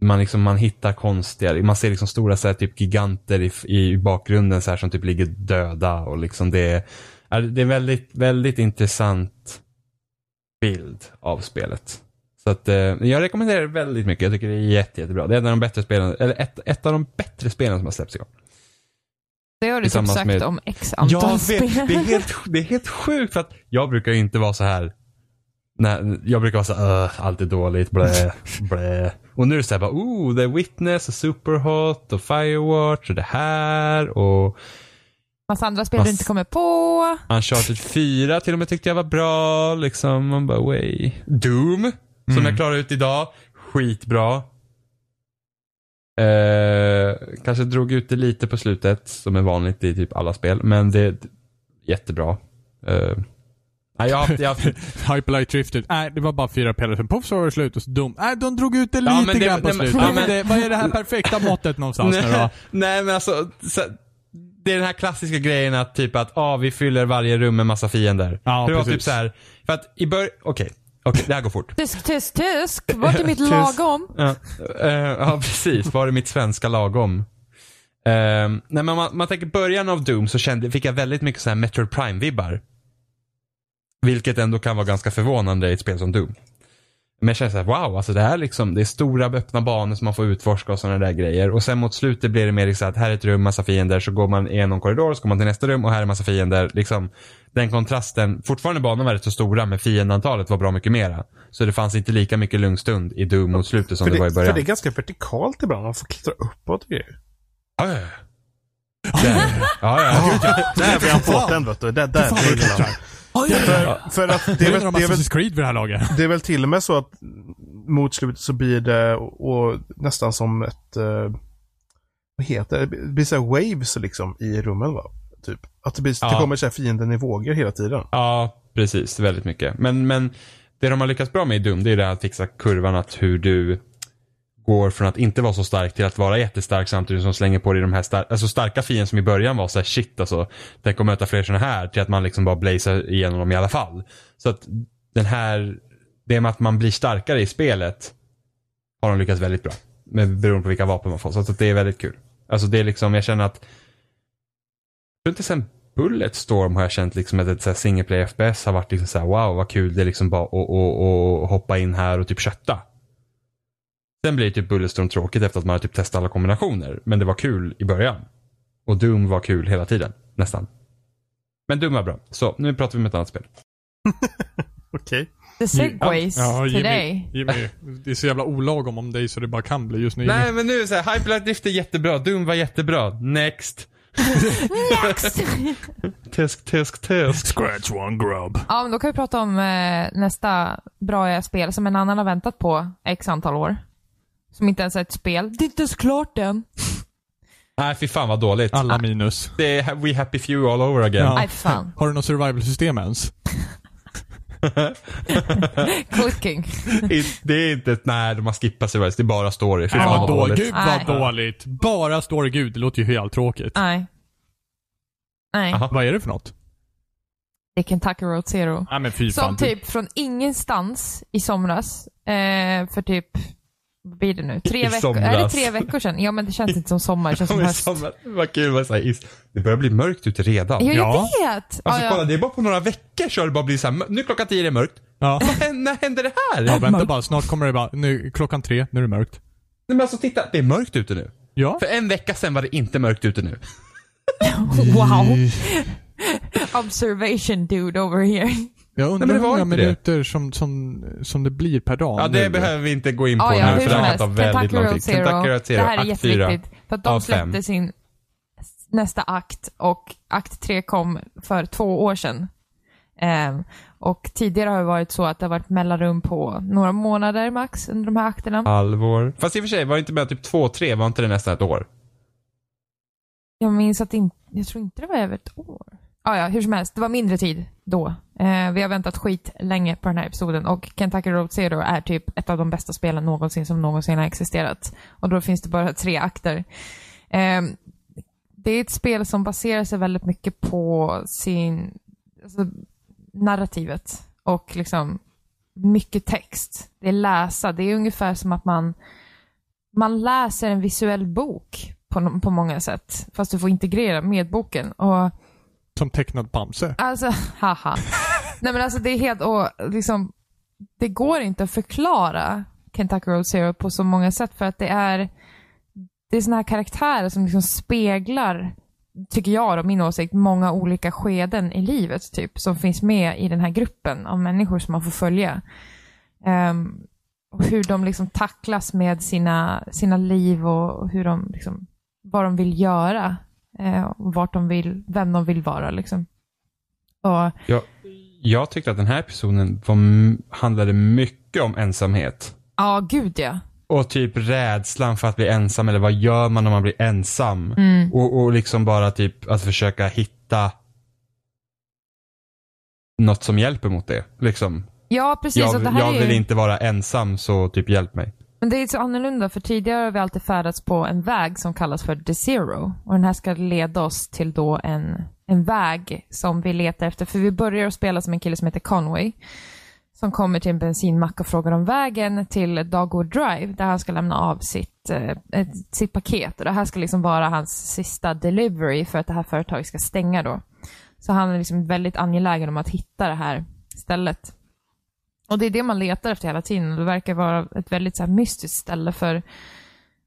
man, liksom, man hittar konstiga, man ser liksom stora så här, typ giganter i, i bakgrunden så här, som typ ligger döda och liksom det är, det är väldigt, väldigt intressant bild av spelet. Så att eh, jag rekommenderar det väldigt mycket. Jag tycker det är jätte, jättebra. Det är en av de bättre spelen, eller ett, ett av de bättre spelen som har släppts i år. Det har du typ sagt med- om x antal Jag spel. vet, det är, helt, det är helt sjukt för att jag brukar ju inte vara så här. Nej, jag brukar vara så "Ugh, allt är dåligt, blä, blä. Och nu är det så här bara, oh, The Witness och Superhot och Firewatch och det här och Massa andra spel du Mass- inte kommer på. Uncharted 4 till och med tyckte jag var bra. Liksom, man bara, way. Doom, som jag klarade ut idag, skitbra. Eh, kanske drog ut det lite på slutet, som är vanligt i typ alla spel, men det är jättebra. Eh, nej, jag, har haft- jag, Hyperlight Drifted. Nej, det var bara fyra pelare. Sen poff så var det slut och så dum. Nej, de drog ut det Ja, lite det- grann på slutet. ja, men det, vad är det här perfekta måttet någonstans nu då? nej, men alltså, så, det är den här klassiska grejen att typ att, ah, vi fyller varje rum med massa fiender. Ja, för det var precis. typ så här, för att i början, okej, okej, det här går fort. Tysk, tysk, tysk. Vart är mitt lagom? Ja, eh, ja precis. Var är mitt svenska lagom? Uh, nej, men man, man tänker början av Doom så kände, fick jag väldigt mycket så här Metroid Prime-vibbar. Vilket ändå kan vara ganska förvånande i ett spel som Doom. Men jag känner så här, wow, alltså det här liksom, det är stora öppna banor som man får utforska och sådana där grejer. Och sen mot slutet blir det mer liksom att här är ett rum, massa fiender, så går man igenom korridor, så går man till nästa rum och här är massa fiender. Liksom, den kontrasten, fortfarande banorna var rätt så stora, men fiendantalet var bra mycket mera. Så det fanns inte lika mycket lugn stund i Doom mot slutet som För det, var i det, början. för det är ganska vertikalt ibland. Man får klättra uppåt och grejer. Ja, ja, ja. Där. Ja, ja. Där vi har fått den vet du. Där, där. Det det är klättrar. för, för att det Det är, väl, det, är väl, Creed vid det här laget. det är väl till och med så att mot slutet så blir det och, och nästan som ett, eh, vad heter det, det blir så waves liksom i rummen va? Typ. Att det, blir, det Ja. kommer så här fienden i vågor hela tiden. ja, precis. Väldigt mycket. Men, men det de har lyckats bra med i Doom, det är det här att fixa kurvan att hur du går från att inte vara så stark till att vara jättestark samtidigt som slänger på dig de här star- alltså starka fienden som i början var så här shit alltså. Tänk att möta fler sådana här till att man liksom bara blazar igenom dem i alla fall. Så att den här, det med att man blir starkare i spelet har de lyckats väldigt bra. Med, beroende på vilka vapen man får. Så att det är väldigt kul. Alltså det är liksom, jag känner att jag tror inte sen Bulletstorm har jag känt liksom att ett så här single play FPS har varit liksom så här, wow vad kul det är liksom bara att hoppa in här och typ kötta. Sen blir typ Bulletstorm tråkigt efter att man har typ testat alla kombinationer. Men det var kul i början. Och Doom var kul hela tiden. Nästan. Men Doom var bra. Så, nu pratar vi om ett annat spel. Okej. The segways Ja, Jimmy, today. Jimmy, det är så jävla olagom om dig så det bara kan bli just nu. Nej men nu är det så här, Hyperlight Drift är jättebra. Doom var jättebra. Next. Next! Tusk, tusk, tusk. Scratch one grub. ja, men då kan vi prata om eh, nästa bra spel som en annan har väntat på x antal år. Som inte ens är ett spel. Det är inte ens klart än. Nej fy fan vad dåligt. Alla minus. Det är We Happy Few all over again. Ja. Nej, fan. Har du något survival-system ens? Clicking. det är inte ett, nej de har skippat sig det är bara story. Fy fan vad vad dåligt. dåligt. Gud Nej. vad dåligt. Bara story gud, det låter ju helt tråkigt. Nej. Nej. Aha. Vad är det för något? Det är Kentucky Road Zero. Nej men fy Som fan. typ från ingenstans i somras, eh, för typ, vad blir det nu? Tre I veckor, somras. är det tre veckor sedan? Ja men det känns inte som sommar, det känns som höst. sommar- Vad kul vad säger is. Det börjar bli mörkt ute redan. Ja, jag Ja. vet! Alltså ja, kolla, ja. det är bara på några veckor så har det bara blivit så här, nu klockan tio är det mörkt. Ja. Vad händer, när händer det här? ja, vänta bara. Snart kommer det bara, nu klockan tre, nu är det mörkt. Nej, men alltså titta, det är mörkt ute nu. Ja. För en vecka sedan var det inte mörkt ute nu. Wow! Observation dude over here. Jag Nej, undrar men det hur många minuter som, som, som det blir per dag. Ja, det nu. behöver vi inte gå in på Ja, ja, nu för det här kan ta väldigt lång tid. Zero. Kentucky Road Zero, Det här är jätteviktigt. För att de släppte sin nästa akt och akt tre kom för två år sedan. Ehm, och tidigare har det varit så att det har varit mellanrum på några månader max under de här akterna. Halvår. Fast i och för sig, var det inte bara typ två, tre? Var inte det nästan ett år? Jag minns att det inte, jag tror inte det var över ett år. Ah, ja, hur som helst, det var mindre tid då. Eh, vi har väntat skit länge på den här episoden och Kentucky Road Zero är typ ett av de bästa spelen någonsin som någonsin har existerat. Och då finns det bara tre akter. Eh, det är ett spel som baserar sig väldigt mycket på sin, alltså, narrativet och liksom mycket text. Det är läsa, det är ungefär som att man, man läser en visuell bok på, på många sätt. Fast du får integrera med boken. Och som tecknad Bamse. Alltså, haha. Nej men alltså det är helt, och liksom, det går inte att förklara Kentucky Road Zero på så många sätt för att det är, det är sådana här karaktärer som liksom speglar, tycker jag och min åsikt, många olika skeden i livet typ, som finns med i den här gruppen av människor som man får följa. Um, och hur de liksom tacklas med sina, sina liv och hur de liksom, vad de vill göra. Eh, vart de vill, vem de vill vara liksom. Och Jag, jag tyckte att den här episoden var, handlade mycket om ensamhet. Ja, gud ja. Och typ rädslan för att bli ensam eller vad gör man om man blir ensam? Mm. Och, och liksom bara typ att försöka hitta något som hjälper mot det. Liksom. Ja, precis. Jag, jag vill ju, inte vara ensam så typ hjälp mig. Men det är så annorlunda, för tidigare har vi alltid färdats på en väg som kallas för The Zero. Och den här ska leda oss till då en, en väg som vi letar efter. För vi börjar att spela som en kille som heter Conway. Som kommer till en bensinmack och frågar om vägen till Dogwood Drive, där han ska lämna av sitt, eh, sitt paket. Och det här ska liksom vara hans sista delivery för att det här företaget ska stänga då. Så han är liksom väldigt angelägen om att hitta det här stället. Och det är det man letar efter hela tiden. och Det verkar vara ett väldigt så här, mystiskt ställe för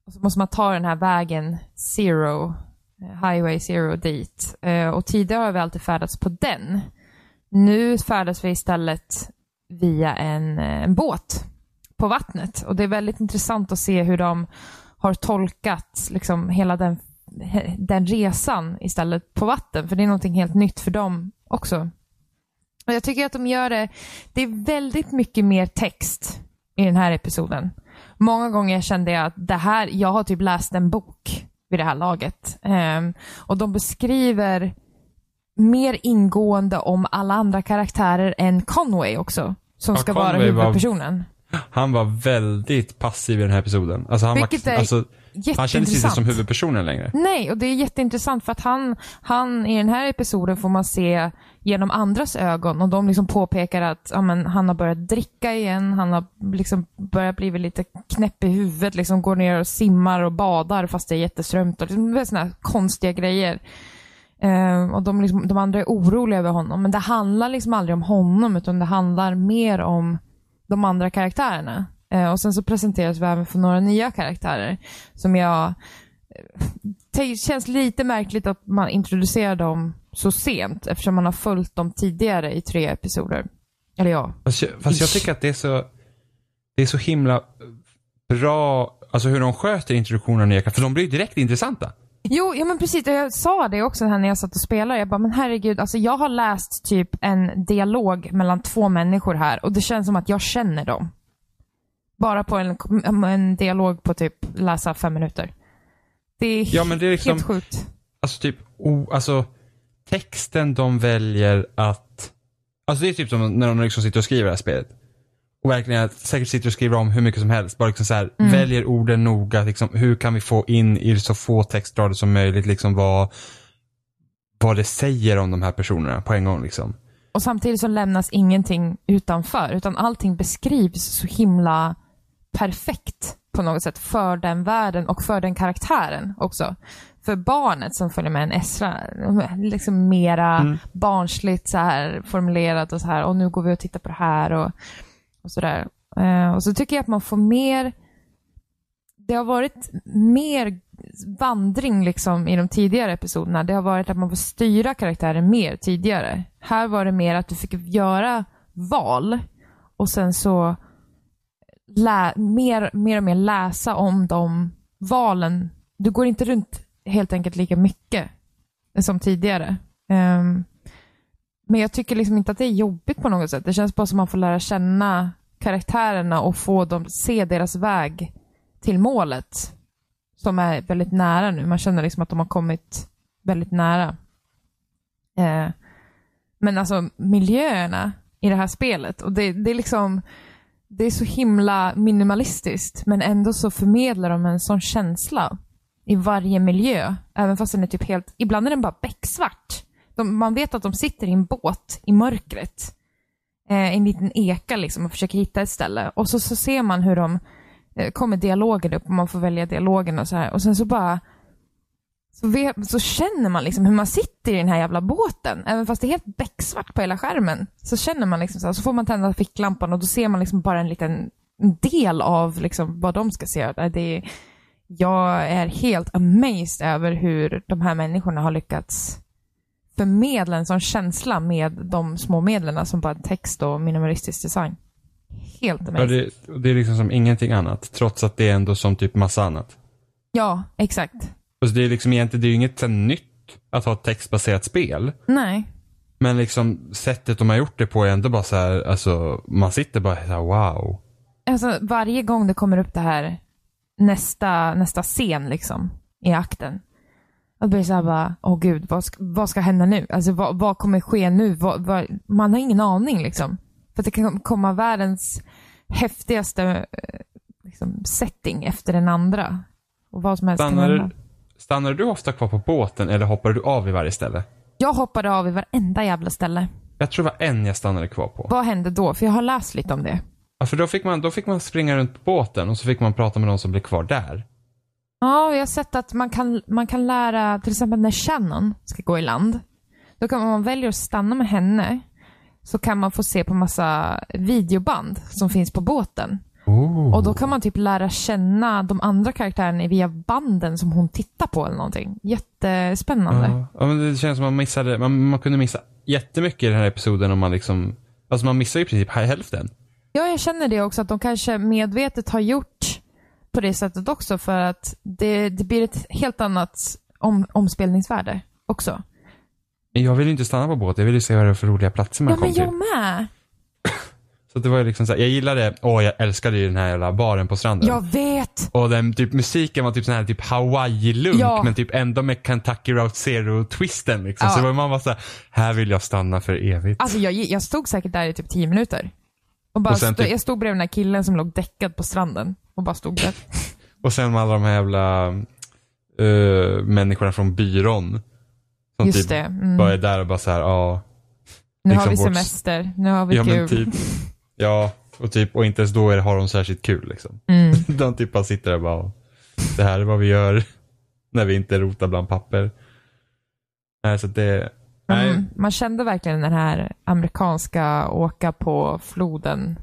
och så måste man ta den här vägen Zero, eh, Highway Zero dit. Eh, Och tidigare har vi alltid färdats på den. Nu färdas vi istället via en, eh, en båt på vattnet. Och det är väldigt intressant att se hur de har tolkat liksom hela den, den resan istället på vatten. För det är någonting helt nytt för dem också. Och jag tycker att de gör det, det är väldigt mycket mer text i den här episoden. Många gånger kände jag att det här, jag har typ läst en bok vid det här laget. Ehm, och de beskriver mer ingående om alla andra karaktärer än Conway också. Som Ja, ska vara Conway var- huvudpersonen. Han var väldigt passiv i den här episoden. Alltså han, Vilket var, är alltså, han kändes inte som huvudpersonen längre. Nej, och det är jätteintressant för att han, han i den här episoden får man se genom andras ögon och de liksom påpekar att ja, men, han har börjat dricka igen, han har liksom börjat bli lite knäpp i huvudet, liksom går ner och simmar och badar fast det är jätteströmt och liksom, sådana här konstiga grejer. Eh, och de, liksom, de andra är oroliga över honom, men det handlar liksom aldrig om honom utan det handlar mer om de andra karaktärerna. Eh, och sen så presenteras vi även för några nya karaktärer som jag det känns lite märkligt att man introducerar dem så sent eftersom man har följt dem tidigare i tre episoder. Eller ja. Fast jag, fast jag tycker att det är så, det är så himla bra, alltså hur de sköter introduktionen av nya. För de blir ju direkt intressanta. Jo, ja men precis. Jag sa det också här när jag satt och spelade. Jag bara, men herregud, alltså jag har läst typ en dialog mellan två människor här och det känns som att jag känner dem. Bara på en, en dialog på typ läsa fem minuter. Det är, Ja, men det är liksom- helt sjukt. Alltså typ, o, alltså texten de väljer att, alltså det är typ som när de liksom sitter och skriver det här spelet. Och verkligen säkert sitter och skriver om hur mycket som helst. Bara liksom så här, väljer orden noga. Liksom, hur kan vi få in i så få textrader som möjligt liksom vad, vad det säger om de här personerna på en gång liksom. Och samtidigt så lämnas ingenting utanför, utan allting beskrivs så himla perfekt på något sätt för den världen och för den karaktären också. För barnet som följer med en Esra, liksom mera barnsligt så här formulerat och så här, och nu går vi och tittar på det här och, och sådär. Eh, och så tycker jag att man får mer det har varit mer vandring liksom i de tidigare episoderna. Det har varit att man får styra karaktären mer tidigare. Här var det mer att du fick göra val och sen så lä- mer, mer och mer läsa om de valen. Du går inte runt helt enkelt lika mycket som tidigare. Um, Men jag tycker liksom inte att det är jobbigt på något sätt. Det känns bara som att man får lära känna karaktärerna och få dem se deras väg till målet. Som är väldigt nära nu. Man känner liksom att de har kommit väldigt nära. Eh, men alltså miljöerna i det här spelet och det, det är liksom det är så himla minimalistiskt men ändå så förmedlar de en sån känsla i varje miljö. Även fast den är typ helt, ibland är den bara becksvart. De, man vet att de sitter i en båt i mörkret. Eh, en liten eka liksom och försöker hitta ett ställe. Och så, så ser man hur de eh, kommer dialogen upp och man får välja dialogen och så här. Och sen så bara så, vet, så känner man liksom hur man sitter i den här jävla båten. Även fast det är helt becksvart på hela skärmen. Så känner man liksom så här, så får man tända ficklampan och då ser man liksom bara en liten del av liksom vad de ska se. Det är, jag är helt amazed över hur de här människorna har lyckats förmedla en sån känsla med de små medlen som bara text och minimalistisk design. Helt Ja, amazing. det, det är liksom som ingenting annat. Trots att det är ändå som typ massa annat. Ja, exakt. Alltså det är liksom egentligen, det är ju inget så här nytt att ha ett textbaserat spel. Nej. Men liksom sättet de har gjort det på är ändå bara så här, alltså man sitter bara så här, wow. Alltså varje gång det kommer upp det här nästa, nästa scen liksom i akten. Blir det såhär bara, åh gud, vad ska, vad ska hända nu? Alltså vad, vad kommer ske nu? Vad, vad, man har ingen aning liksom. För att det kan komma världens häftigaste eh, liksom, setting efter den andra. Och vad som helst kan Stannar, hända. Stannar du ofta kvar på båten eller hoppar du av i varje ställe? Jag hoppade av i varenda jävla ställe. Jag tror det var en jag stannade kvar på. Vad hände då? För jag har läst lite om det. Ja, för då fick, man, då fick man springa runt på båten och så fick man prata med de som blev kvar där. Ja, jag har sett att man kan, man kan lära, till exempel när Shannon ska gå i land. Då kan man, om man väljer att stanna med henne, så kan man få se på massa videoband som finns på båten. Oh. Och då kan man typ lära känna de andra karaktärerna via banden som hon tittar på eller någonting. Jättespännande. Ja, ja, men det känns som man missade, man, man kunde missa jättemycket i den här episoden om man liksom, alltså man missar ju i princip hälften. Ja, jag känner det också, att de kanske medvetet har gjort på det sättet också för att det, det blir ett helt annat om, omspelningsvärde också. Men Jag vill ju inte stanna på båt, jag vill ju se vad det är för roliga platser man Ja, kom men till. jag med. Så det var ju liksom så här, jag gillade, åh jag älskade ju den här jävla baren på stranden. Jag vet. Och den typ musiken var typ sån här typ Hawaii-lunk Ja. men typ ändå med Kentucky Route Zero-twisten liksom. Ja. Så var man var såhär, här vill jag stanna för evigt. Alltså jag, jag stod säkert där i typ tio minuter. Och bara Och stod, typ- Jag stod bredvid den här killen som låg däckad på stranden. Och bara stod där. Och sen med alla de här jävla uh, människorna från byrån. Som Just typ det. Mm. bara är där och bara såhär, ja. Nu liksom har vi vårt- semester. Nu har vi Ja kul. men typ. Ja, och typ, och inte ens då är, har de särskilt kul liksom. Mm. De typ bara sitter där och bara, det här är vad vi gör när vi inte rotar bland papper. Nej, så det, nej. Mm. Man kände verkligen den här amerikanska åka på floden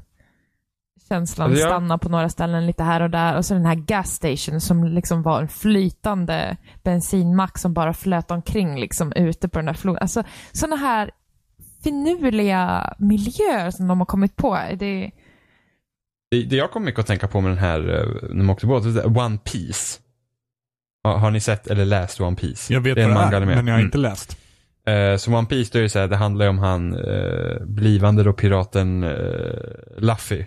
känslan, jag- stanna på några ställen lite här och där. Och så den här gas station som liksom var en flytande bensinmack som bara flöt omkring liksom ute på den där floden. Alltså sådana här finurliga miljöer som de har kommit på. Det, Det, det jag kom mycket att tänka på med den här, eh, när man åkte båt, det One Piece. Har, har ni sett eller läst One Piece? Jag vet det är vad det är, men jag har Mm. inte läst. Eh, så One Piece, då är det så här, det handlar ju om han eh, blivande då piraten Luffy.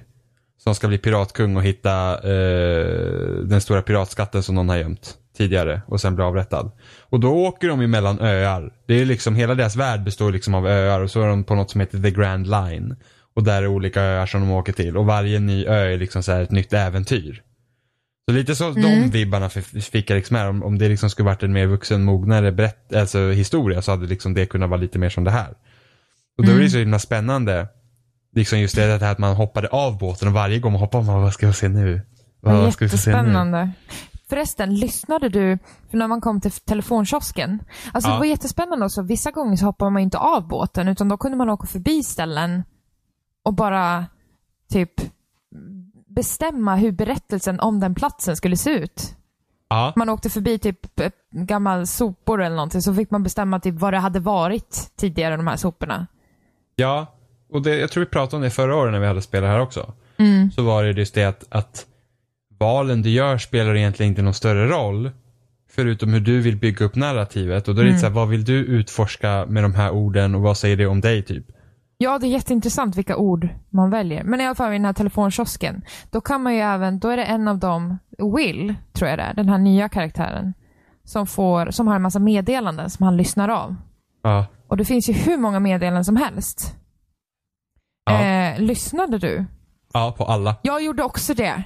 Som ska bli piratkung och hitta eh, den stora piratskatten som någon har gömt tidigare och sen bli avrättad. Och då åker de ju mellan öar. Det är liksom, hela deras värld består liksom av öar och så är de på något som heter The Grand Line. Och där är olika öar som de åker till och varje ny ö är liksom så ett nytt äventyr. Så lite så de vibbarna fick jag liksom här. Om, om det liksom skulle varit en mer vuxen, mognare berätt, alltså historia så hade liksom det kunnat vara lite mer som det här. Och då är det så himla spännande. Liksom just det här att man hoppade av båten och varje gång man hoppade man vad ska jag se nu? var Vad ska vi se nu? Förresten, lyssnade du, för när man kom till telefonkiosken, alltså Ja. det var jättespännande också, vissa gånger så hoppade man inte av båten, utan då kunde man åka förbi ställen och bara typ bestämma hur berättelsen om den platsen skulle se ut. Ja. Man åkte förbi typ ett gammal sopor eller någonting, så fick man bestämma typ vad det hade varit tidigare, de här soporna. Ja, och det, jag tror vi pratade om det förra året när vi hade spelat här också. Så var det just det att, att valen du gör spelar egentligen inte någon större roll. Förutom hur du vill bygga upp narrativet och då är det Mm. så här, vad vill du utforska med de här orden och vad säger det om dig typ? Ja, det är jätteintressant vilka ord man väljer. Men i alla fall i den här telefonkiosken, då kan man ju även, då är det en av dem, Will, tror jag det är, den här nya karaktären, som får, som har en massa meddelanden som han lyssnar av. Ja. Och det finns ju hur många meddelanden som helst. Ja. Eh, lyssnade du? Ja, på alla. Jag gjorde också det. Det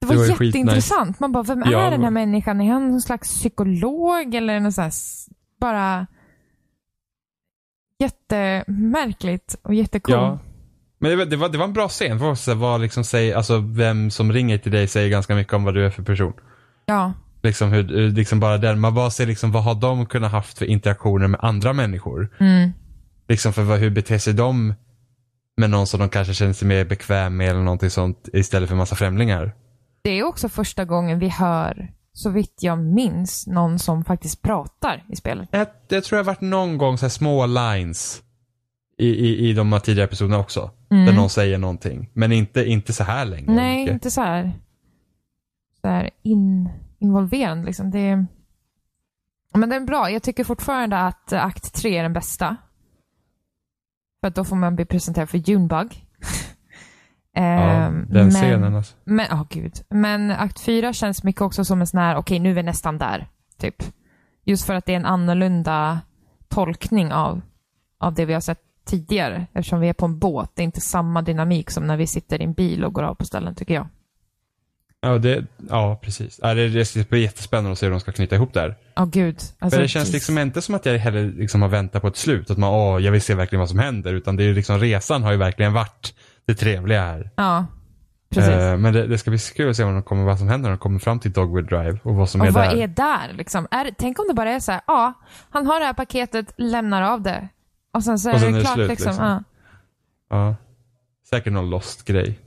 Det var, var ju skitnice. jätteintressant. Man bara, vem är Ja, den här men- människan? Är han någon slags psykolog eller någon sån här, bara jättemärkligt och jättecool. Ja. Men det var, det var, det var en bra scen. För också, vad liksom säger, alltså, vem som ringer till dig säger ganska mycket om vad du är för person. ja. Liksom, hur, liksom bara den, man bara ser liksom, vad har de kunnat haft för interaktioner med andra människor? Mm. Liksom för vad, hur beter sig de med någon som de kanske känner sig mer bekväm med eller någonting sånt istället för massa främlingar. Det är också första gången vi hör, så vitt jag minns, någon som faktiskt pratar i spelet. Jag, jag tror jag har varit någon gång så här små lines i, i, i de här tidigare episoderna också. Mm. Där någon säger någonting. Men inte, inte så här länge. Nej, mycket. inte så här, så här in, involverande liksom. Det men det är bra. Jag tycker fortfarande att akt 3 är den bästa. För då får man bli presenterad för Junebug. Ja, Ehm, den men, scenen alltså. Men, åh gud. Men akt 4 känns mycket också som en sån här, okej nu är vi nästan där. Typ. Just för att det är en annorlunda tolkning av, av det vi har sett tidigare. Eftersom vi är på en båt. Det är inte samma dynamik som när vi sitter i en bil och går av på ställen tycker jag. Ja, det, ja precis. Ja, det, det ska bli jättespännande att se hur de ska knyta ihop det här. Åh gud. Alltså, För det känns liksom inte som att jag heller liksom har väntat på ett slut. Att man, åh, jag vill se verkligen vad som händer. Utan det är liksom, resan har ju verkligen varit det trevliga här. Ja, precis. Eh, men det, det ska bli så kul att se vad, de kommer, vad som händer när de kommer fram till Dogwood Drive och vad som är och vad där. är där liksom? Är, tänk om det bara är så här, ja, han har det här paketet, lämnar av det. Och sen så är Och sen det är det klart slut, liksom. liksom. Ja. Ja. Säkert någon lost-grej.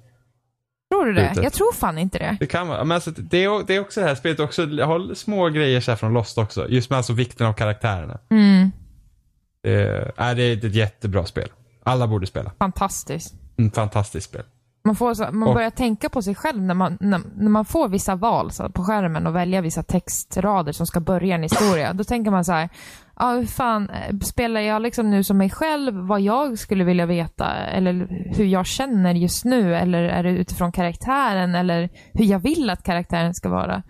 Tror du det? Slutet. Jag tror fan inte det. Det kan vara. Men alltså, det, är, det är också det här spelet också, jag har små grejer så här från Lost också. Just med alltså vikten av karaktärerna. Mm, Det, är, det är ett jättebra spel. Alla borde spela. fantastiskt. Mm, fantastiskt spel. Man, får så, man Och- börjar tänka på sig själv när man, när, när man får vissa val så, på skärmen och välja vissa textrader som ska börja en historia. Då tänker man så här, ja hur fan, eh, spelar jag liksom nu som mig själv vad jag skulle vilja veta? Eller hur jag känner just nu? Eller är det utifrån karaktären? Eller hur jag vill att karaktären ska vara?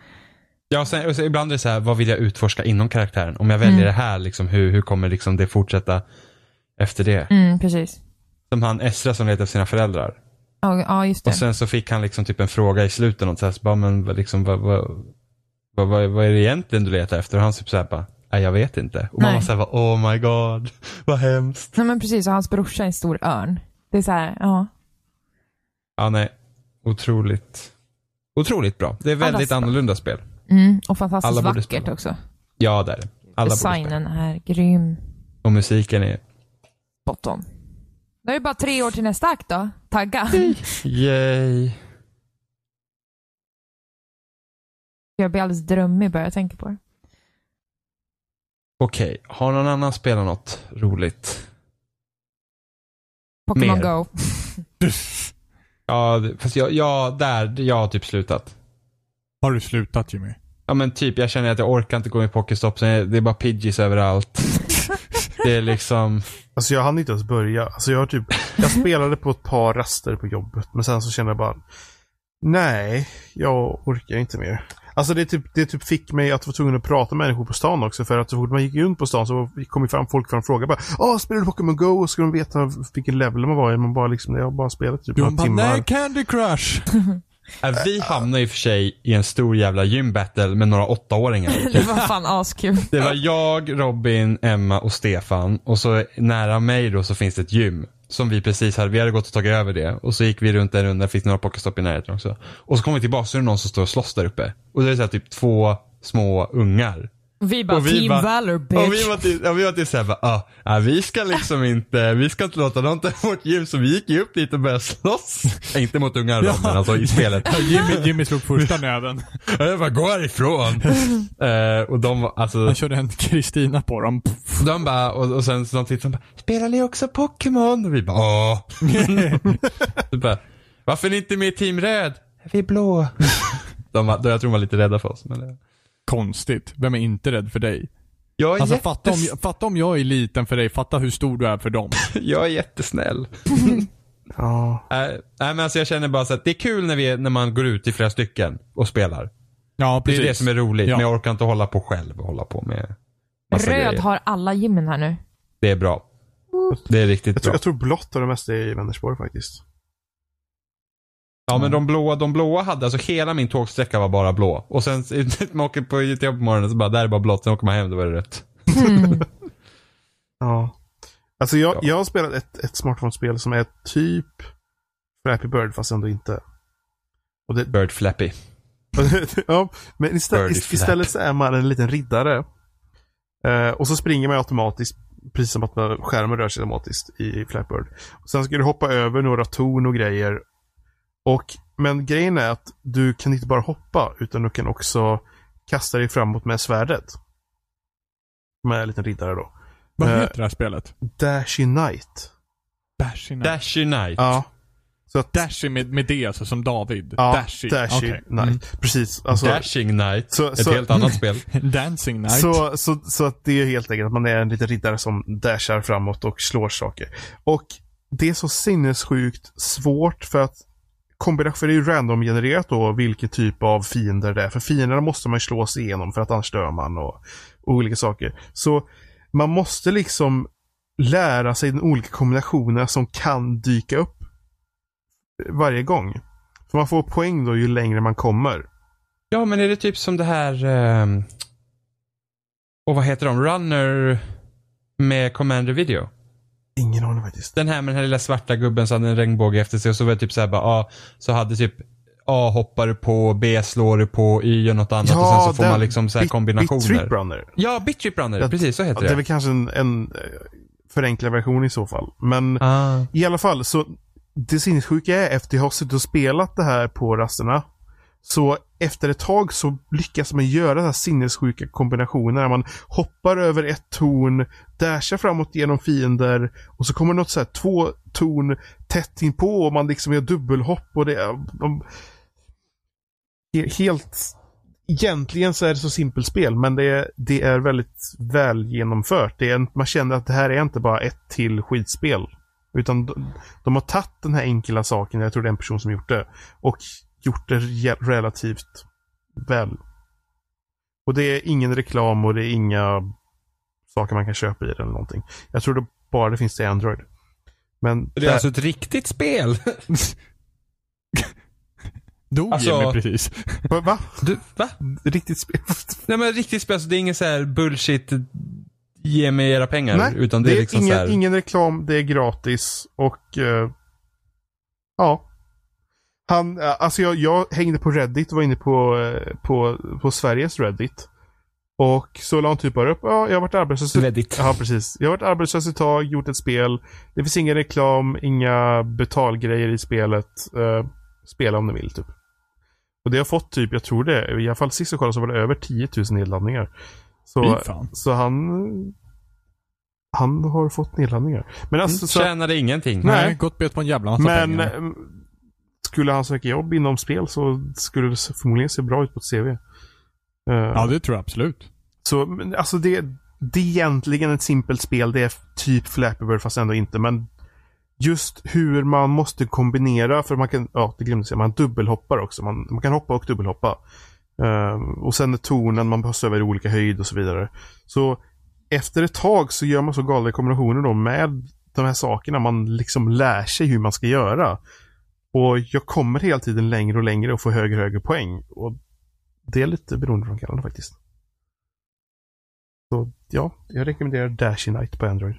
Ja, sen, sen, ibland är det så här, vad vill jag utforska inom karaktären? Om jag väljer Mm. det här, liksom, hur, hur kommer liksom det fortsätta efter det? Mm, precis. Som han Esra som letar efter sina föräldrar. Ja, ja just det. Och sen så fick han liksom typ en fråga i slutet. Och så här, så bara, men vad liksom, vad, vad, vad, vad, är det egentligen du letar efter? Och han typ såhär bara, nej jag vet inte. Och man Nej. såhär, bara, oh my god, vad hemskt. Nej men precis, och hans brorsa är en stor örn. Det är så här, ja. Ja, nej. Otroligt. Otroligt bra. Det är väldigt bra. annorlunda spel. Mm, och fantastiskt Alla vackert också. Ja, det är det. Alla. Designen är grym. Och musiken är, Spot on. Det är ju bara tre år till nästa akt då. Tagga. yay. Jag blir alldeles drömmig bara jag tänker på det. Okej, har någon annan spelat något roligt? Pokémon. Go. Ja, fast jag, ja, där, jag har typ slutat. Har du slutat Jimmy? Ja men typ, jag känner att jag orkar inte gå med Pokéstop, så det är bara Pidgeys överallt. det är liksom, Alltså jag hann inte ens börja. Alltså jag har typ, jag spelade på ett par raster på jobbet, men sen så kände jag bara Nej, jag orkar inte mer. Alltså det typ, det typ fick mig att vara tvungen att prata med människor på stan också, för att så fort man gick runt på stan så kom ju fram folk fram och frågade bara Åh, spelar du Pokémon Go? Och ska de veta vilken level man var i? Man bara liksom, jag har bara spelat typ Jo, några bara, timmar. nej, Candy Crush! äh, vi hamnade i och för sig i en stor jävla gymbattle med några åttaåringar. det var fan askul. Det var jag, Robin, Emma och Stefan. Och så nära mig då så finns det ett gym. Som vi precis hade, vi hade gått och tagit över det. Och så gick vi runt en runda, fick några pocketstopp i närheten också. Och så kom vi tillbaka så är det någon som står och slåss där uppe. Och det är så här typ två små ungar. Vi bara, Och vi Team bara- Valor bitch. Och vi var till, ja, vi var till såhär bara, ah, vi ska liksom inte, vi ska inte låta någon ta vårt gym. Så vi gick ju upp dit och började slåss. Inte mot ungar Ja. men alltså i spelet. Jimmy, Jimmy slog första. Och jag bara, gå härifrån. eh, och de alltså. Han körde en Kristina på dem. De bara, och, och sen så de tittade och bara, spelar ni också Pokémon? Och vi bara, ja. Bara, Varför är ni inte med i Team Röd? Vi är blå. de jag tror de var lite rädda för oss. Men, eh, konstigt. Vem är inte rädd för dig? Jag är, Alltså fatta, om, jättes... fatta om jag är liten för dig, fatta hur stor du är för dem. jag är jättesnäll. Ja. Äh, nej men alltså jag känner bara så att det är kul när, vi, när man går ut i flera stycken och spelar. Ja, Det precis. är det som är roligt, Ja. men jag orkar inte hålla på själv och hålla på med massa Röd grejer. har alla gymmen här nu. Det är bra. Det är riktigt Jag, tror, bra. jag tror blått har det mesta i Vänersborg faktiskt. Ja men de blåa, de blåa hade, alltså hela min tågsträcka var bara blå. Och sen, man åker på jobb på morgonen så bara, där är bara blått, sen åker man hem, då var det rött. Mm. Ja. Alltså jag, Ja. jag har spelat ett, ett smartphone-spel som är typ Flappy Bird fast ändå inte. Och det, Bird Flappy. ja, men istället, flap. istället så är man en liten riddare. Eh, och så springer man automatiskt, precis som att man, skärmen rör sig automatiskt i Flappy Bird. Och sen ska du hoppa över några torn och grejer. Och, men grejen är att du kan inte bara hoppa, utan du kan också kasta dig framåt med svärdet. Med en liten riddare då. Vad Eh, heter det här spelet? Dashy Knight. Dashy Knight. Dashy Night. Ja. Så att, Dashy med, med D, alltså som David. ja, Dashy. Dashy Okej. Knight. Precis. Alltså, Dashing Night. Så- Ett så- helt annat spel. Mm. Dancing Night. Så, så, så att det är helt enkelt att man är en liten riddare som dashar framåt och slår saker. Och det är så sinnessjukt svårt för att kombination, för det är ju random-genererat då vilken typ av fiender det är. För fienderna måste man ju slå sig igenom för att annars dör man och, och olika saker. Så man måste liksom lära sig de olika kombinationerna som kan dyka upp varje gång. För man får poäng då ju längre man kommer. Ja, men är det typ som det här... Eh, Och vad heter de? Runner med Commander Video. Ingen aning faktiskt. Den här med den här lilla svarta gubben som hade en regnbåge efter sig och så var det typ såhär bara, A, så hade typ A hoppar du på, B slår du på, Y gör något annat och sen så får den- man liksom så här Bit- kombinationer. Bit-Trip Runner. Ja, Bittrip Runner, Ja, precis så Ja, heter det är det. väl kanske en, en eh, förenklad version i så fall. Men Ah. i alla fall, så det sinnessjuka är efter jag har suttit och spelat det här på rasterna. Så efter ett tag så lyckas man göra den här sinnessjuka kombinationer. Där man hoppar över ett torn, dashar framåt genom fiender och så kommer något så här två torn tätt inpå och man liksom gör dubbelhopp och det är... De, helt... Egentligen så är det så simpelt spel, men det är, det är väldigt väl genomfört. Det är man känner att det här är inte bara ett till skitspel. Utan de, de har tagit den här enkla saken, jag tror det är en person som gjort det, och gjort det re- relativt väl. Och det är ingen reklam och det är inga saker man kan köpa i det eller någonting. Jag tror det bara det finns till Android. Men Det är alltså ett riktigt spel. Dog Alltså- Jimmy precis. Va? va? Du, va? Riktigt spel? Nej men riktigt spel, så det är ingen så här bullshit, ge mig era pengar. Nej, utan det, är liksom ingen, här, ingen reklam, det är gratis och eh, ja. Han, eh, alltså jag, jag hängde på Reddit och var inne på, eh, på, på Sveriges Reddit. Och så la han typ bara upp, ja jag har varit arbetslös. Reddit. Ja, precis. Jag har varit arbetslös ett tag, gjort ett spel. Det finns ingen reklam, inga betalgrejer i spelet. Eh, spela om ni vill, typ. Och det har fått typ, jag tror det, i alla fall sist jag kollade så var det över 10 000 nedladdningar. Så, så han... Han har fått nedladdningar. Men alltså, så, Tjänade ingenting. Nej. Nej, gått bet på en jävla massa men pengar. Skulle han söka jobb inom spel så skulle det förmodligen se bra ut på ett CV. Eh, Ja, det tror jag absolut. Så alltså det, det är egentligen ett simpelt spel. Det är typ Flappy Bird fast ändå inte. Men just hur man måste kombinera. För man kan, ja det glömde säga, man dubbelhoppar också. Man, man kan hoppa och dubbelhoppa. Ehm, och sen är tornen, man behövs över i olika höjd och så vidare. Så efter ett tag så gör man så galna kombinationer då med de här sakerna. Man liksom lär sig hur man ska göra. Och jag kommer hela tiden längre och längre och får högre och högre poäng. Och det är lite beroendeframkallande faktiskt. Så ja, jag rekommenderar Dashy Night på Android.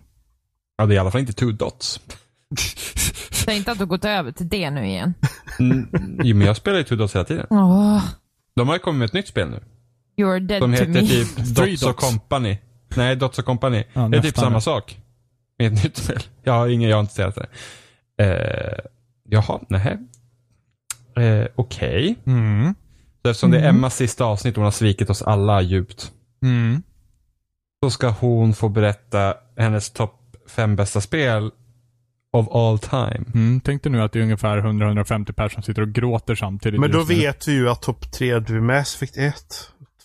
Ja, det är i alla fall inte two dots. Säg inte att du gått över till det nu igen. Mm, jo, men jag spelar ju two dots hela tiden. Åh, De har ju kommit med ett nytt spel nu. you're dead De to heter me. typ Dots och. Company. Nej, Dots och Company. Ja, det är typ samma sak. Med ett nytt spel. Jag har ingen, jag har inte sett det. Eh, jaha, nähä. Eh, Okej. Mm. Så Eftersom det är Mm. Emmas sista avsnitt och hon har svikit oss alla djupt. Mm. Så ska hon få berätta hennes topp fem bästa spel of all time. Mm. Tänk dig nu att det är ungefär 100-150 personer som sitter och gråter samtidigt. Men då vet vi ju att topp tre du är Mass Effect 1,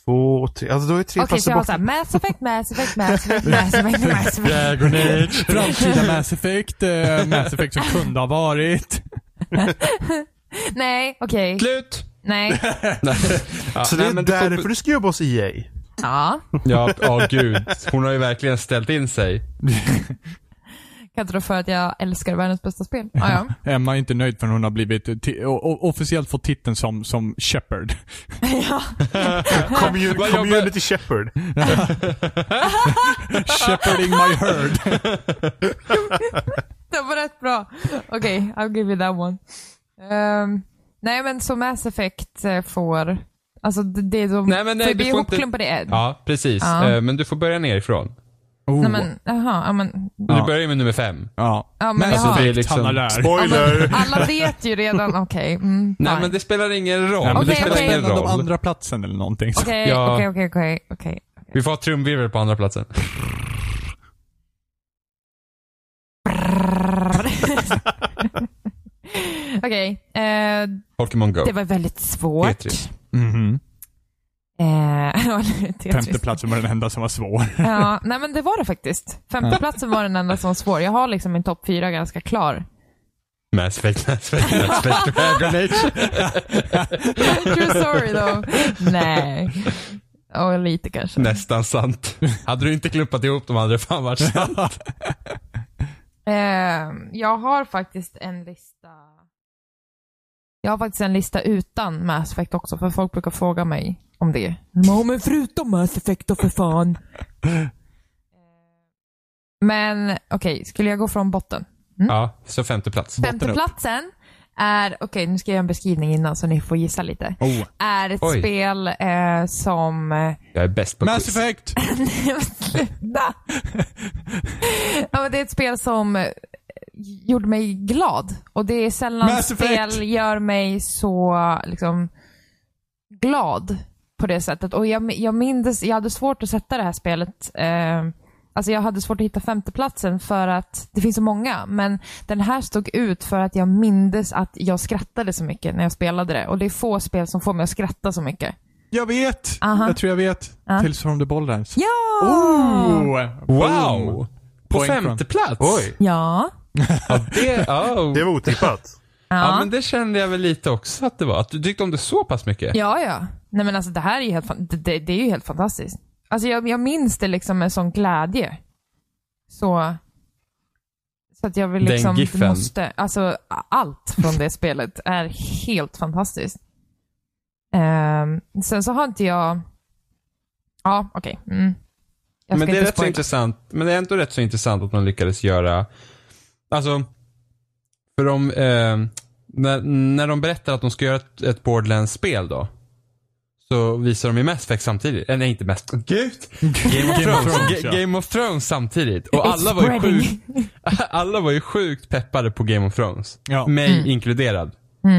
två, tre. Alltså då är tre Okej, så jag har såhär Mass Effect, Mass Effect, Mass Effect, Mass Effect, Mass Effect. Dragon Age. Framtida Mass Effect, eh, Mass Effect som kunde ha varit. Nej, okej. Slut! Nej. Ja, Så det nej, är men du får- därför du ska jobba hos EA. Ja. Ja, ja gud. Hon har ju verkligen ställt in sig. Kan inte tro för att jag älskar världens bästa spel. Ja, ja. Emma är inte nöjd förrän hon har blivit, officiellt fått titeln som, som Shepard. ja. Commun- community Shepherd. Shepherding my herd. Det var rätt bra. Okej, I'll give you that one. Ehm, nej men så Mass Effect eh, får, alltså det, det är de, Nej, men nej, för du får inte- ihopklumpade i Ed. Ja, precis. Ja. Eh, Men du får börja nerifrån. Oh. Nej men, jaha, ja men, Ja. Du börjar ju med nummer fem. Ja. Ja, men. Effect, Det är liksom- där. ja, Spoiler! men alla vet ju redan, okej. mm, Nej men det spelar ingen roll. Ja, men Okej, det spelar okej. ingen roll. De andra platsen eller någonting. Okej, okej, okej. Vi får ha trumvirvel på andra platsen. Okej, eh, Pokémon Go. det var väldigt svårt. Tetris. Eh, Tetris. Femteplatsen var den enda som var svår. Ja, nej men det var det faktiskt. Femteplatsen var den enda som var svår. Jag har liksom min topp fyra ganska klar. Mass Effect, Mass Effect, Mass Effect, Dragon Age. True story though. Nej. Och lite kanske. Nästan sant. Hade du inte klumpat ihop dem hade det fan varit sant. Eh, jag har faktiskt en lista. Jag har faktiskt en lista utan Mass Effect också, för folk brukar fråga mig om det. Ja, men förutom Mass Effect då för fan. Men okej, skulle jag gå från botten? Ja, så femte plats. Femteplatsen är, okej nu ska jag göra en beskrivning innan så ni får gissa lite. Oh. Är ett Oj. spel eh, som... eh, Jag är bäst på Mass quiz. Effect! Ja, men det är ett spel som gjorde mig glad. Och det är sällan spel gör mig så liksom glad på det sättet. Och jag, jag minns, jag hade svårt att sätta det här spelet eh, Alltså jag hade svårt att hitta femteplatsen för att det finns så många, men den här stod ut för att jag mindes att jag skrattade så mycket när jag spelade det. Och det är få spel som får mig att skratta så mycket. Jag vet! Aha. Jag tror jag vet. Ja. Tales from the Borderlands. Ja! Oh! Wow! Boom. På Poäng från- femte plats? Oj, Ja. Ja, det, oh. det var otippat. Ja. ja, men det kände jag väl lite också att det var. Att du tyckte om det så pass mycket. Ja, ja. Nej men alltså det här är ju helt, fan- det, det, det är ju helt fantastiskt. Alltså jag, jag minns det liksom med sån glädje. Så, så att jag vill Den liksom, giffen. det måste, alltså allt från det spelet är helt fantastiskt. Ehm, sen så har inte jag, ja okej. Mm. Jag Men det är rätt så intressant. Men det är ändå rätt så intressant att man lyckades göra, alltså, för de, eh, när, när de berättar att de ska göra ett, ett Borderlands-spel då, så visar de ju Mass Effect samtidigt. Eller nej, inte Mass Gud! Game of Thrones, Thrones, Ga- ja. Game of Thrones samtidigt. Och It's alla var ju sjukt, alla var ju sjukt peppade på Game of Thrones. Ja. Mig Mm. inkluderad.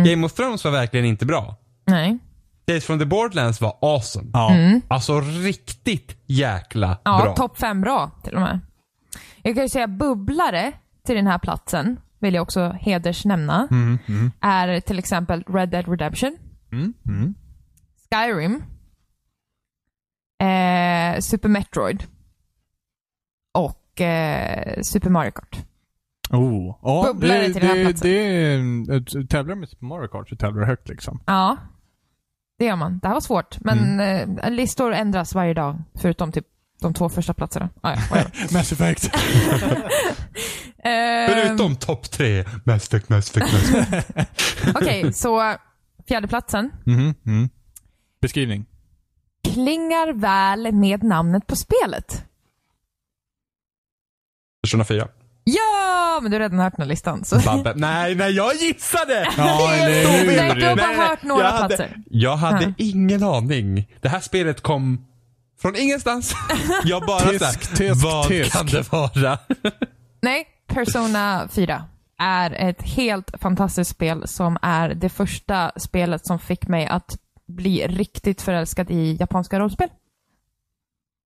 Game of Thrones var verkligen inte bra. Nej. Days from the Borderlands var awesome. Ja. Mm. Alltså riktigt jäkla Ja, bra. topp fem bra till och med. Jag kan ju säga bubblare till den här platsen, vill jag också hedersnämna, Mm, mm, är till exempel Red Dead Redemption, mm, mm. Skyrim, eh, Super Metroid och eh, Super Mario Kart. Oh. Ja, Bubblare det, till den här det, platsen. det tävlar med Super Mario Kart så tävlar du högt liksom. Ja, det gör man. Det här var svårt, men eh, listor ändras varje dag, förutom typ de två första platserna. Ah, ja. Mass Effect. Ehm, Förutom topp tre. Mass Effect, Mass Effect, Mass Effect. Okej, så fjärde platsen Mhm, mm. Beskrivning. klingar väl med namnet på spelet. Persona 4. Ja, men du har redan hört den här listan. Så. Babbe. Nej, nej, jag gissade! Ja? Nej, du har bara hört några jag hade, platser. Jag hade ingen aning. Det här spelet kom från ingenstans. Jag bara såhär, tisk, vad tisk. kan det vara? Nej, Persona 4 är ett helt fantastiskt spel som är det första spelet som fick mig att bli riktigt förälskad i japanska rollspel.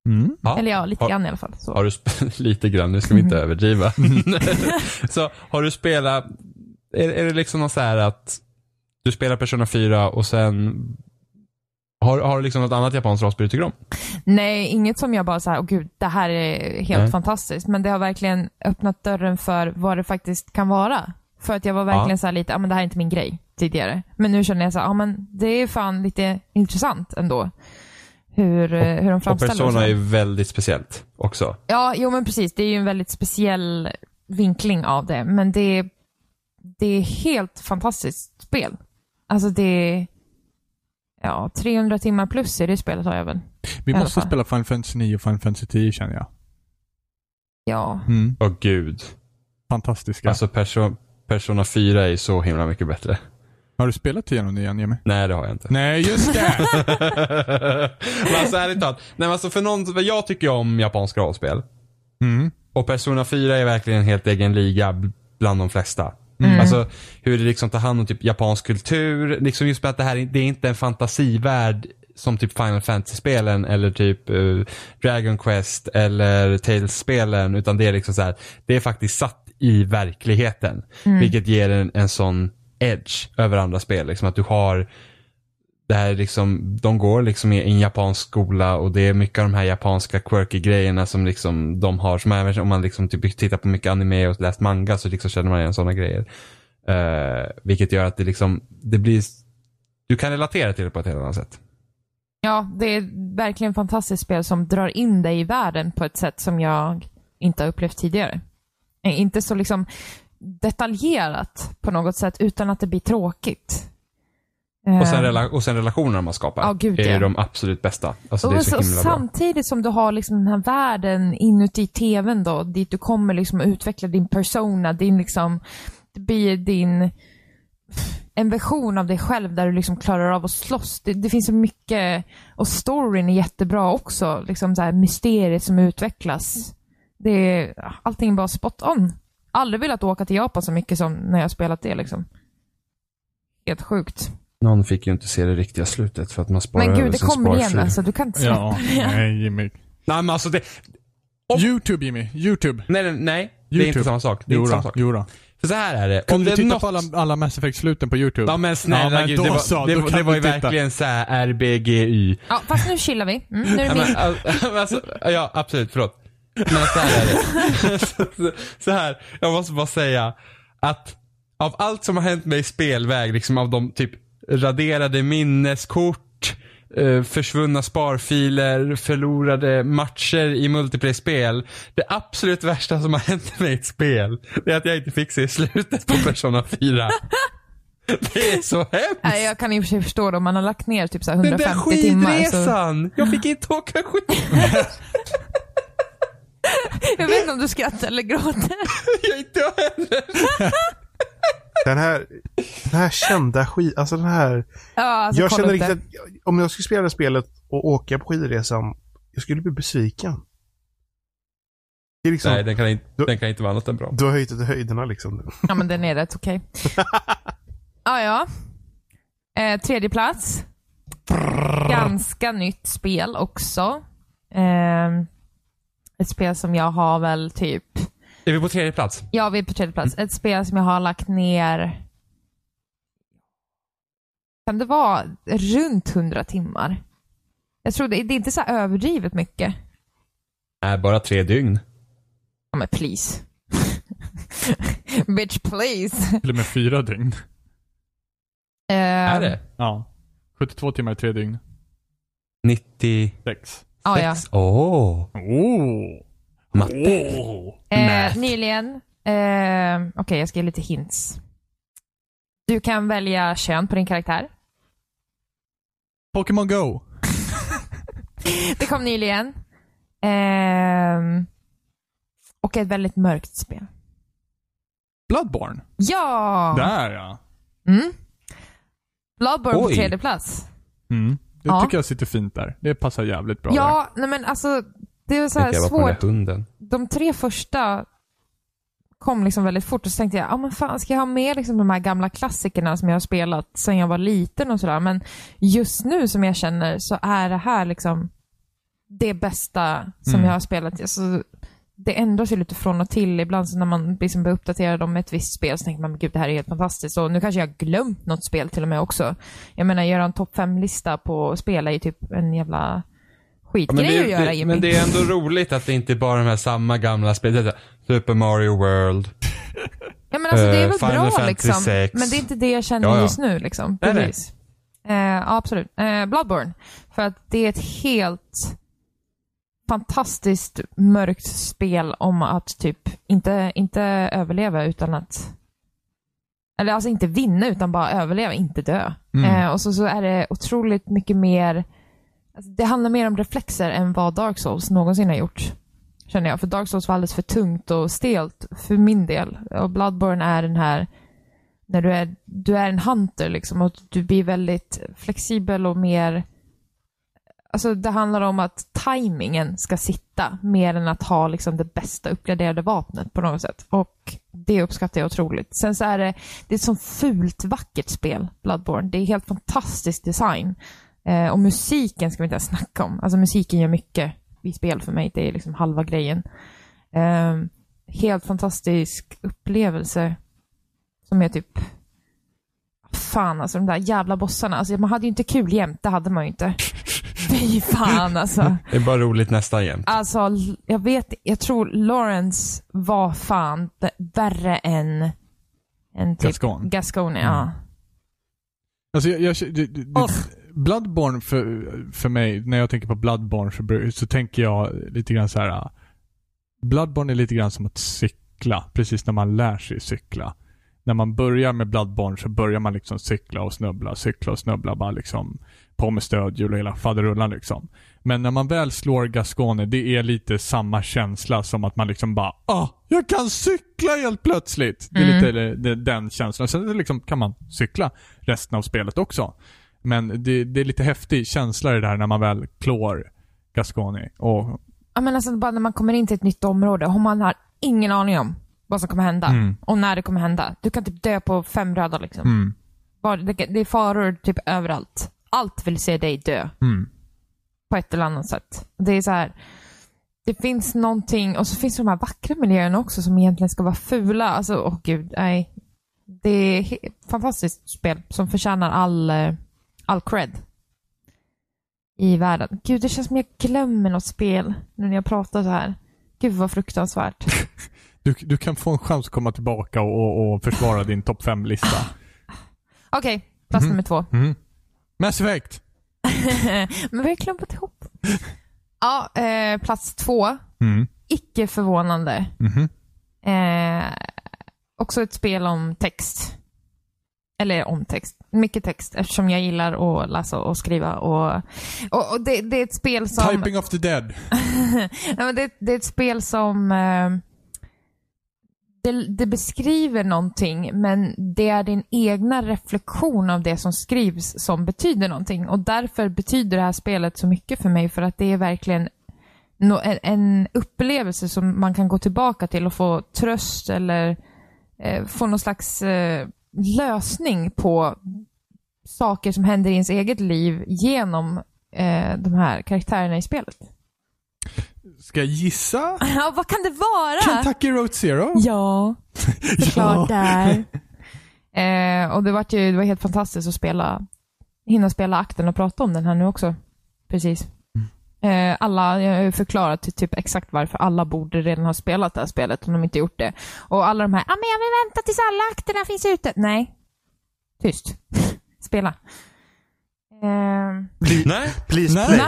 Mm. Ja. Eller ja, lite Har- grann i alla fall. Så. Har du lite grann, nu ska vi inte överdriva. så har du spelat, är, är det liksom något så här att du spelar Persona 4 och sen Har, har du liksom något annat japanskt rollspel du tycker om? Nej, inget som jag bara så här, åh gud, det här är helt Nej. fantastiskt. Men det har verkligen öppnat dörren för vad det faktiskt kan vara. För att jag var verkligen Ja. så lite, ja men det här är inte min grej tidigare. Men nu känner jag så här, ja men det är fan lite intressant ändå. Hur, eh, hur de Och framställer Persona så. är väldigt speciellt också. Ja, jo men precis. Det är ju en väldigt speciell vinkling av det. Men det är, det är helt fantastiskt spel. Alltså det är, ja, 300 timmar plus i det spelet har jag väl. Vi måste spela Final Fantasy 9 och Final Fantasy 10 känner jag. Ja. Mm. Åh gud. Fantastiska. Alltså Perso Persona 4 är så himla mycket bättre. Har du spelat igenom det igen Jimmy? Nej, det har jag inte. Nej, just det! men alltså ärligt talat. Nej, men alltså för någon, jag tycker om japanska rollspel. Mm. Och Persona 4 är verkligen en helt egen liga bl- bland de flesta. Mm. Alltså hur det liksom tar hand om typ japansk kultur. Liksom just med att det här är- det är inte en fantasivärld som typ Final Fantasy-spelen eller typ eh, Dragon Quest eller Tales-spelen. Utan det är liksom så här, det är faktiskt satt i verkligheten. Vilket ger en, en sån edge över andra spel. Liksom att du har det här liksom, de går liksom i en japansk skola och det är mycket av de här japanska quirky grejerna som liksom de har. Som även om man liksom typ tittar på mycket anime och läst manga så liksom känner man igen sådana grejer. Uh, vilket gör att det liksom, det blir, du kan relatera till det på ett helt annat sätt. Ja, det är verkligen ett fantastiskt spel som drar in dig i världen på ett sätt som jag inte har upplevt tidigare. Eh, inte så liksom detaljerat på något sätt utan att det blir tråkigt. Och sen, Eh, rela- och sen relationerna man skapar Ja, gud, är ja. de absolut bästa. Alltså och det är så så, himla bra. samtidigt som du har liksom den här världen inuti tvn då, dit du kommer liksom att utveckla din persona, din liksom, det blir din, en version av dig själv där du liksom klarar av att slåss. Det, det finns så mycket, och storyn är jättebra också, liksom så här mysteriet som utvecklas. Det är, allting är bara spot on. Aldrig velat åka till Japan så mycket som när jag har spelat det liksom. Helt sjukt. Någon fick ju inte se det riktiga slutet för att man sparar Men gud, det kommer igen sparfil. alltså. Du kan inte släppa ja, det. nej Jimmy. Nej men alltså det, Om- YouTube Jimmy, YouTube. nej nej, nej. Det är inte samma sak. Det är inte samma sak. jodå. För så här är det. Kan Om du det titta något... på alla, alla Mass Effect-sluten på YouTube? Ja men snälla Ja, men gud, då det var, så, det, kan det var ju titta. verkligen så här RBGY. Ja, fast nu chillar vi. Mm, nu är det Ja, min. men, alltså, alltså, ja, absolut, förlåt. Men så här är det. så, så här, jag måste bara säga att av allt som har hänt mig i spelväg, liksom av de typ raderade minneskort, eh, försvunna sparfiler, förlorade matcher i multiplayer-spel. Det absolut värsta som har hänt mig i ett spel, det är att jag inte fick se slutet på Persona 4. Det är så hemskt. Nej, jag kan i och för sig förstå det. Om man har lagt ner typ så här Den där 150 timmar så... skidresan! Jag fick inte åka skid. Jag vet inte om du skrattar eller gråter. Jag inte jag heller. Den här, den här kända skit, alltså den här. Ja, alltså, jag känner riktigt att om jag skulle spela det spelet och åka på skidresan, jag skulle bli besviken. Liksom, Nej, den kan, inte, Du- den kan inte vara annat än bra. du har höjt det till höjderna liksom. Ja, men den är rätt okej. Ja, ja. Eh, tredje plats. Ganska nytt spel också. Eh, ett spel som jag har väl typ, Är vi på tredje plats? ja vi är på tredje plats. Ett spel som jag har lagt ner, kan det vara runt 100 timmar? Jag tror det, det är inte så här överdrivet mycket. Nej, bara tre dygn. Ja men please. Bitch please. Till och med fyra dygn. Eh, Är det? Ja. 72 timmar i tre dygn. 96? Ja, Ah, ja. Åh! Oh! Matte. oh. Eh, nyligen, eh, okej jag ska ge lite hints. Du kan välja kön på din karaktär. Pokémon Go. Det kom nyligen. Ehm, och ett väldigt mörkt spel. Bloodborne. Ja! Där ja. Mm. Bloodborne på Oj. tredje plats. Mm. Det Ja. tycker jag sitter fint där. Det passar jävligt bra där. Ja, nej men alltså det var så här svårt. hunden. De tre första kom liksom väldigt fort och så tänkte jag, ja ah, men fan ska jag ha med liksom de här gamla klassikerna som jag har spelat sedan jag var liten och sådär. Men just nu som jag känner så är det här liksom det bästa som Mm. jag har spelat. Alltså, det ändras ju lite från och till. Ibland så när man liksom blir uppdaterad om ett visst spel så tänker man, gud det här är helt fantastiskt. Och nu kanske jag har glömt något spel till och med också. Jag menar, göra en topp 5-lista på spel är ju typ en jävla skitgrej men, det, att göra Jimmy. men det är ändå roligt att det inte bara är de här samma gamla spelen. Super Mario World. Ja men alltså det är Eh, väl Final bra Fantasy liksom. 6. Men det är inte det jag känner Ja, ja. just nu liksom. Nej, nej. Precis. Eh, ja, absolut. Eh, Bloodborne. För att det är ett helt fantastiskt mörkt spel om att typ inte, inte överleva utan att eller alltså inte vinna utan bara överleva, inte dö. Mm. Eh, och så, så är det otroligt mycket mer alltså, Det handlar mer om reflexer än vad Dark Souls någonsin har gjort. Känner jag. För Dark Souls var alldeles för tungt och stelt för min del. Och Bloodborne är den här när du är, du är en hunter liksom och du blir väldigt flexibel och mer Alltså det handlar om att tajmingen ska sitta mer än att ha liksom det bästa uppgraderade vapnet på något sätt. Och det uppskattar jag otroligt. Sen så är det, det är ett sånt fult vackert spel, Bloodborne. Det är helt fantastisk design. Eh, och musiken ska vi inte ens snacka om. Alltså musiken gör mycket i spel för mig. Det är liksom halva grejen. Eh, helt fantastisk upplevelse. Som är typ Fan alltså de där jävla bossarna. Alltså man hade ju inte kul jämt, det hade man ju inte. Fy fan alltså. Det är bara roligt nästan jämt. Alltså, jag vet Jag tror Lawrence var fan värre än, än typ Gascon. Gascone, Mm. ja. Alltså jag, jag, det, det. Bloodborne för, för mig, när jag tänker på Bloodborne så, så tänker jag lite grann så här. äh, Bloodborne är lite grann som att cykla, precis när man lär sig cykla. När man börjar med Bloodborne så börjar man liksom cykla och snubbla, cykla och snubbla, bara liksom på med stödhjul och hela faderullan liksom. Men när man väl slår Gascone, det är lite samma känsla som att man liksom bara ah, jag kan cykla helt plötsligt. Det är Mm. lite det, det, den känslan. Sen liksom kan man cykla resten av spelet också. Men det, det är lite häftig känsla det där när man väl klår Gasconi. Och, Ja men alltså bara när man kommer in till ett nytt område och man har ingen aning om vad som kommer hända. Mm. Och när det kommer hända. Du kan typ dö på fem röda liksom. mm, Bara, det, det är faror typ överallt. Allt vill se dig dö. mm. På ett eller annat sätt. Det är så här. Det finns någonting, och så finns det de här vackra miljöerna också som egentligen ska vara fula. Alltså, åh gud, nej. Det är ett fantastiskt spel som förtjänar all, eh, all cred. I världen. Gud, det känns som jag glömmer något spel nu när jag pratar så här. Gud vad fruktansvärt. Du, du kan få en chans att komma tillbaka och, och, försvara din topp 5-lista. Okej, plats Mhm. nummer två. Mm. Mass Effect. Men vi har klumpat ihop. Ja, eh, plats två. Mm. Icke förvånande. Mhm. Eh, också ett spel om text. Eller om text. Mycket text eftersom jag gillar att läsa och skriva. Och, och, och det, det är ett spel som... Typing of the Dead. Nej, det, det är ett spel som... Eh, det, det beskriver någonting, men det är din egna reflektion av det som skrivs som betyder någonting. Och därför betyder det här spelet så mycket för mig, för att det är verkligen en, en upplevelse som man kan gå tillbaka till och få tröst eller eh, få någon slags eh, lösning på saker som händer i ens eget liv genom eh, de här karaktärerna i spelet. Ska jag gissa? Ja, vad kan det vara? Kentucky Road Zero? Ja, såklart där. Eh, och det var, ju, det var helt fantastiskt att spela, hinna spela akten och prata om den här nu också. Precis. Eh, alla, jag har ju förklarat till typ exakt varför alla borde redan ha spelat det här spelet om de inte gjort det. Och alla de här, ja ah, men jag vill vänta tills alla akterna finns ute. Nej. Tyst. Spela. Eh, Nej. Please Nej. play.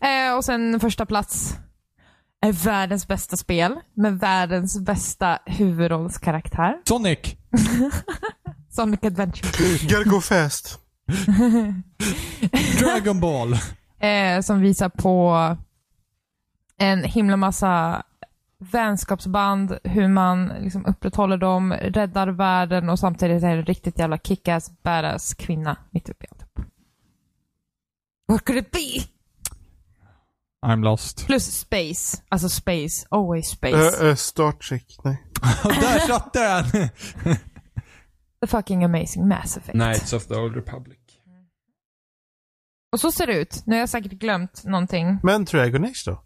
Nej. Eh, och sen första plats är världens bästa spel med världens bästa huvudrollskaraktär. Sonic. Sonic Adventure. Gotta go fast. Dragon Ball. Eh, som visar på en himla massa vänskapsband, hur man liksom upprätthåller dem, räddar världen och samtidigt är det en riktigt jävla kick-ass, badass kvinna mitt uppe i alltihop. What could it be? I'm lost. Plus space. Alltså space. Always space. Uh, uh, Star Trek, nej. Där satt den! The fucking amazing Mass Effect. Knights of the Old Republic. Och så ser det ut. Nu har jag säkert glömt någonting. Men Dragon Age då?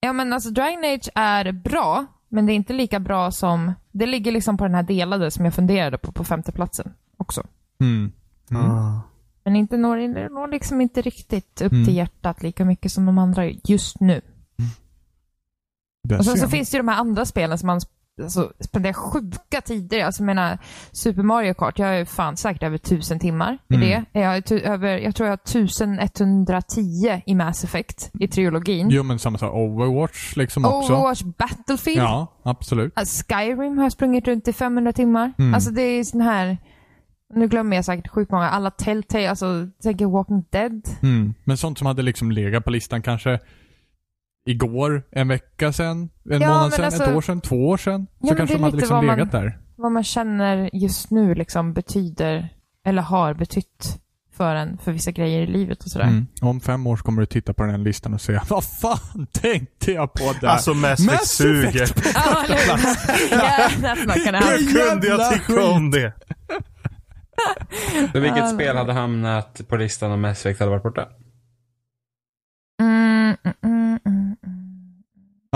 Ja men alltså Dragon Age är bra, men det är inte lika bra som... Det ligger liksom på den här delade som jag funderade på, på femteplatsen också. Mm. Ah. Men inte når, det når liksom inte riktigt upp Mm. till hjärtat lika mycket som de andra just nu. Där Och sen så finns det ju de här andra spelen som man alltså, spenderar sjuka tider Alltså jag menar, Super Mario Kart, jag ju fan säkert över tusen timmar i Mm. det. Jag, över, jag tror jag har 1110 i Mass Effect, i trilogin. Jo men samma sak, Overwatch liksom också. Overwatch Battlefield. Ja, absolut. Alltså, Skyrim har jag sprungit runt i 500 timmar. Mm. Alltså det är sån här, nu glömmer jag säkert sjukt många, alla Telltale, alltså tänker Walking Dead. Mm. Men sånt som hade liksom legat på listan kanske igår, en vecka sedan, en Ja, månad sedan, alltså- ett år sedan, två år sedan. Ja, så kanske de hade liksom vad man- legat där. Vad man känner just nu liksom betyder, eller har betytt för en, för vissa grejer i livet och sådär. Mm. Om fem år så kommer du titta på den här listan och säga Vad fan tänkte jag på där? Alltså Mass Effect suger. Gonna Hur kunde jag tycka om det? Vilket spel hade hamnat på listan om Mass Effect hade varit borta?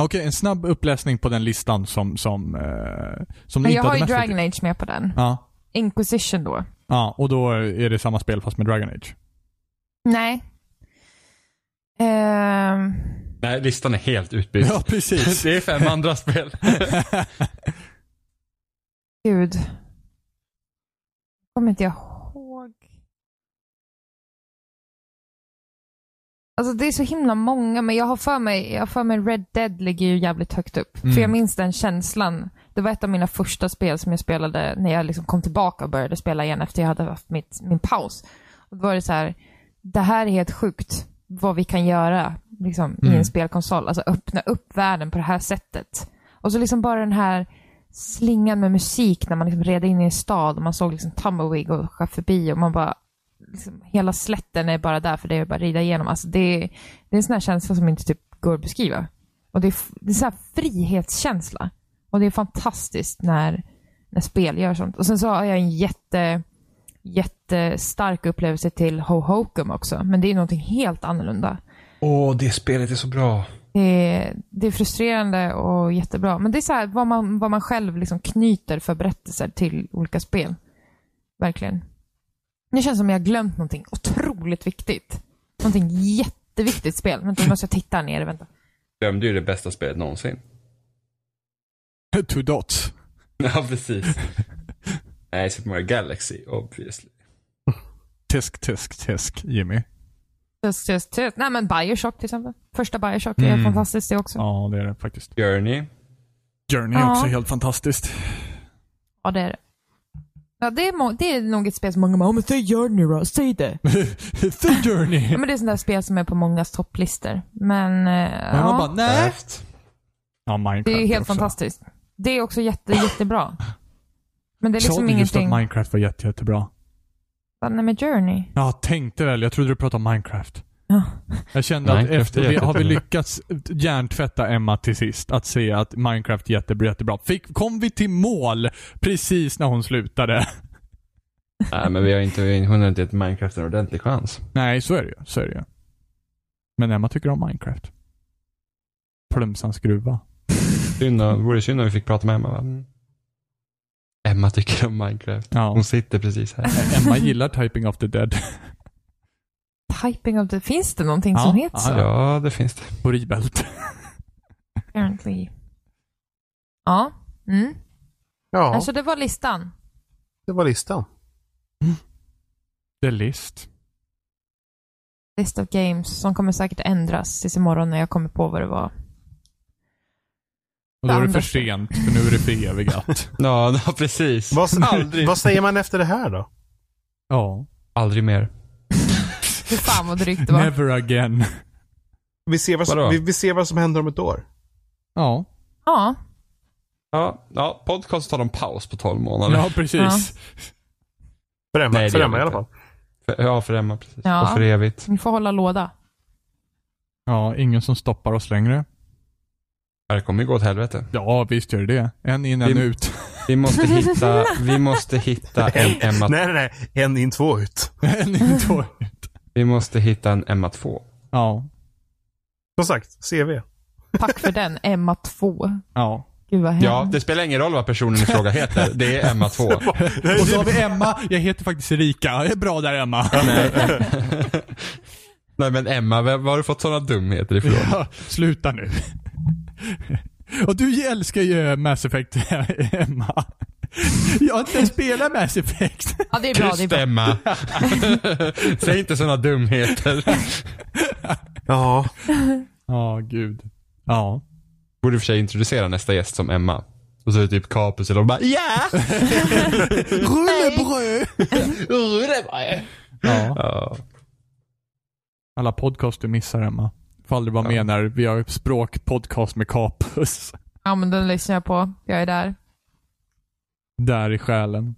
Okej, en snabb uppläsning på den listan som, som, eh, som Men inte jag har ju. Dragon Age med på den. Ja. Inquisition då. ja, och då är det samma spel fast med Dragon Age. Nej. Ehm, Nej, listan är helt utbytt. Ja, precis. Det är fem andra spel. gud. Kommer inte jag Alltså det är så himla många, men jag har för mig, jag har för mig Red Dead ligger ju jävligt högt upp. Mm. För jag minns den känslan. Det var ett av mina första spel som jag spelade när jag liksom kom tillbaka och började spela igen efter jag hade haft mitt, min paus. Och då var det så här, det här är helt sjukt vad vi kan göra liksom, i Mm. en spelkonsol. Alltså öppna upp världen på det här sättet. Och så liksom bara den här slingan med musik när man liksom red in i en stad och man såg liksom Tumbleweed och förbi och man bara liksom, hela slätten är bara där för det är bara att rida igenom. Alltså det, är, det är en sån här känsla som inte typ går att beskriva. Och det är, det är så här frihetskänsla. Och det är fantastiskt när, när spel gör sånt. Och sen så har jag en jätte, jättestark upplevelse till Ho Hokum också. Men det är någonting helt annorlunda. Åh, det spelet är så bra. Det är, det är frustrerande och jättebra. Men det är så här vad man, vad man själv liksom knyter för berättelser till olika spel. Verkligen. Det känns som jag har glömt någonting otroligt viktigt. Någonting jätteviktigt spel. Vänta, nu måste jag titta här nere. Vänta. Glömde ju det bästa spelet någonsin. Two dots. Ja, precis. Nej, Super Mario Galaxy, obviously. Tisk, tisk, tisk, Jimmy. Just, just, just. Nej men Bioshock till exempel. Första Bioshock är Mm. fantastiskt det också. Ja, det är det faktiskt. Journey. Journey är Ja. också helt fantastiskt. Ja, det är det. Ja, det är, det är nog ett spel som många bara, "Ja, men säg Journey då, säg det. The Journey. Ja, men det är sådana där spel som är på mångas topplistor. Men, eh, Men ja, man bara, nej. Ja, Minecraft det är ju helt också. fantastiskt. Det är också jätte, jättebra. Men det är Sa liksom du just att Minecraft var jätte, jättebra? Va, Nej, med Journey. Ja, tänkte väl. Jag trodde du pratade om Minecraft. Ja. Jag kände att efter det har vi jättebra. lyckats hjärntvätta Emma till sist. Att se att Minecraft är jätte, jättebra. Fick, kom vi till mål precis när hon slutade? Nej, men vi har inte, vi- hon har inte gett Minecraft en ordentlig chans. Nej, så är det ju. Så är det ju. Men Emma tycker om Minecraft. Plumsans gruva. Synd, om- vore synd om vi fick prata med Emma va? Mm. Emma tycker om Minecraft. Ja. Hon sitter precis här. Emma gillar Typing of the Dead. Typing of the... Finns det någonting Ja, som heter ja, så? Ja, det finns det. Horribelt. Apparently. Ja. Mm. Ja, Alltså det var listan. det var listan. The List. List of games som kommer säkert ändras tills imorgon när jag kommer på vad det var. Och då är det för sent, för nu är det förevigat. Ja, ja precis. Vad, Aldrig. vad säger man efter det här då? Ja. Aldrig mer. Fy fan vad drygt det var. Never again. Vi ser, vad som, vi, vi ser vad som händer om ett år. Ja. Ja. Ja, ja podcast tar de paus på 12 månader. Ja, precis. För Emma, Nej, det för Emma i alla fall. För, ja, för Emma precis. Ja. Och för evigt. Ni får hålla låda. Ja, ingen som stoppar oss längre. Det kommer ju gå åt helvete. Ja, visst gör det det. En in, en Vi- ut. Vi måste hitta, vi måste hitta en Emma, Nej, nej, nej. En in, två ut. en in, två ut. Vi måste hitta en Emma 2. Ja. Som sagt, CV. Tack för den. Emma 2. Ja. Gud vad Ja, hemskt. det spelar ingen roll vad personen i fråga heter. Det är Emma 2. Och så har vi Emma. Jag heter faktiskt Erika. Det är bra där Emma. Nej men Emma, vad har du fått sådana dumheter ifrån? Ja, sluta nu. Och du älskar ju Mass Effect, Emma. Jag har inte ens spelat Mass Effect. Ja, det är bra. Det är Tyst bra. Emma. Säg inte sådana dumheter. Ja, Ja, gud. Ja. Borde i och för sig introducera nästa gäst som Emma. Och så är det typ Capus eller de bara ja! Rullebröd! Ja. ja. Alla podcast du missar Emma. Får aldrig vara Ja. med när vi har språkpodcast med Capus. Ja, men den lyssnar jag på. Jag är där. Där i själen.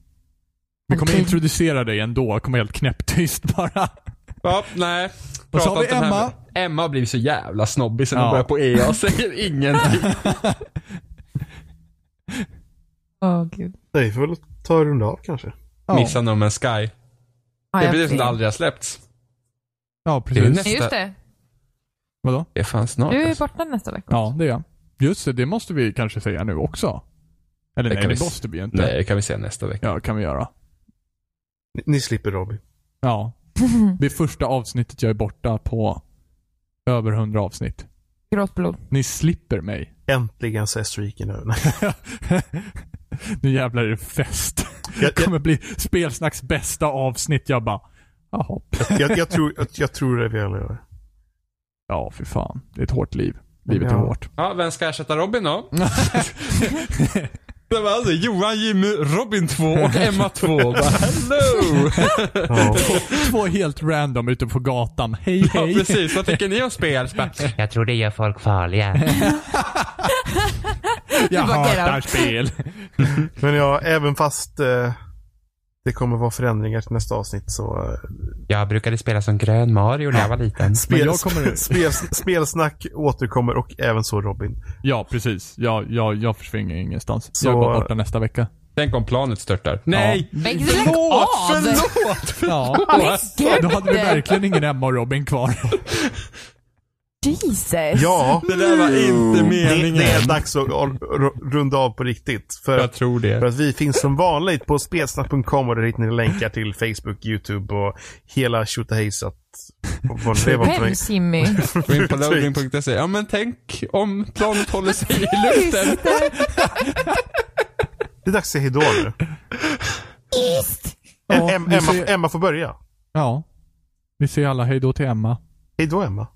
Vi kommer Okej. introducera dig ändå. Kommer helt knäpptyst bara. Ja, nej. Och så har vi Emma. Emma har blivit så jävla snobbig sen hon Ja. började på EA och säger ingenting. Åh, gud. nej, får väl ta en runda av kanske. Ja, Missar No Man's Sky. Ja, Det är precis som det aldrig har släppts. ja Det är precis. nästa- Just det. Vadå? Det är fan snart Du är alltså. borta nästa vecka. Ja, det är jag. Just det, det måste vi kanske säga nu också. Eller Det nej, kan det vi måste vi ju inte. Nej, det kan vi se nästa vecka. Ja, kan vi göra. Ni, ni slipper Robin. Ja. Det är första avsnittet jag är borta på över hundra avsnitt. Gråtblod. Ni slipper mig. Äntligen så är streaken över. nu jävlar är det fest. Det jag, kommer bli spelsnacks bästa avsnitt. Jag bara, jaha. jag, jag, tror, jag, jag tror det vi alla gör. Ja, för fan. Det är ett hårt liv. Livet Ja. är hårt. Ja, vem ska ersätta Robin då? Det var alltså Johan, Jimmy, Robin 2 och Emma 2. Bara, Hello! Ja. Två helt random ute på gatan. Hej, Ja, hej. precis. Vad tycker ni om spel? Jag tror det gör folk farliga. Jag hatar spel. Men ja, även fast eh, det kommer vara förändringar till nästa avsnitt så... Eh, Jag brukade spela som grön Mario när jag var liten. spel, jag kommer- spel, spelsnack återkommer och även så Robin. Ja, precis. Jag, jag, jag försvinner ingenstans. Så- Jag går borta nästa vecka. Tänk om planet störtar. Nej! Men lägg Förlåt! av! Förlåt! Ja. Då hade vi verkligen ingen Emma och Robin kvar. Jesus. Ja, Det där var inte det, meningen. det är dags att runda av på riktigt. För, Jag tror för det. att vi finns som vanligt på spelsnack.com och där hittar ni länkar till Facebook, YouTube och hela tjotahejsat. För Vems Jimmy? Gå in på loading.se. Ja men tänk om planet håller sig i luften. Det är dags att säga hejdå nu. Emma, Emma får börja. Ja. Vi säger alla hej då till Emma. Hejdå Emma.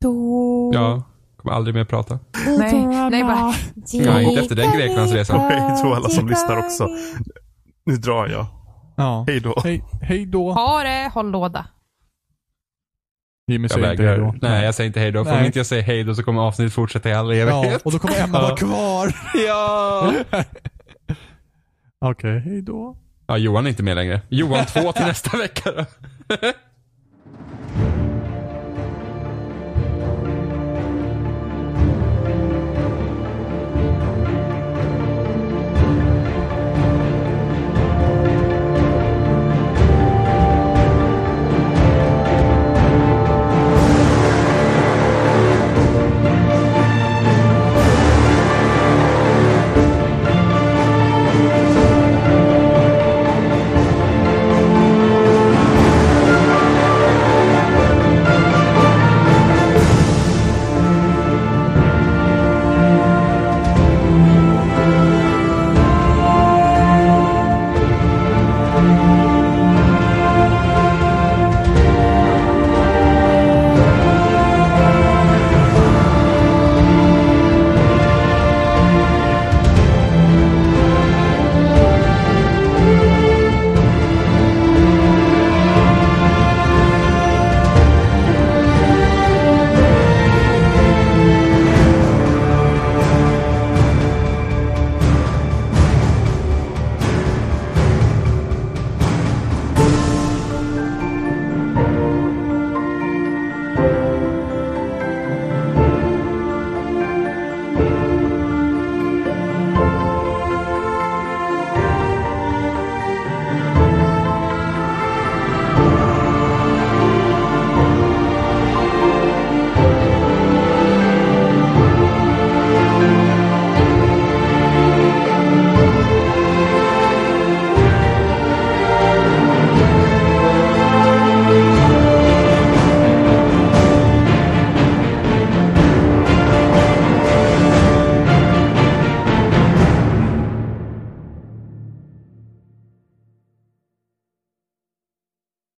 Då... Ja, kommer aldrig mer prata. Nej, nej bara... Ja, inte efter den Greklandsresan. Hejdå alla som lyssnar också. Nu drar jag. Ja. Hejdå. Hej, hej då. Ha det, håll låda. Jimmy Jag säger inte hej då. Nej, jag säger inte hej då. För om Nej. inte jag säger hej då så kommer avsnittet fortsätta i all Ja, evighet. och då kommer Emma vara kvar. Ja! Okej, hej då. Ja, Johan är inte med längre. Johan 2 till nästa vecka då.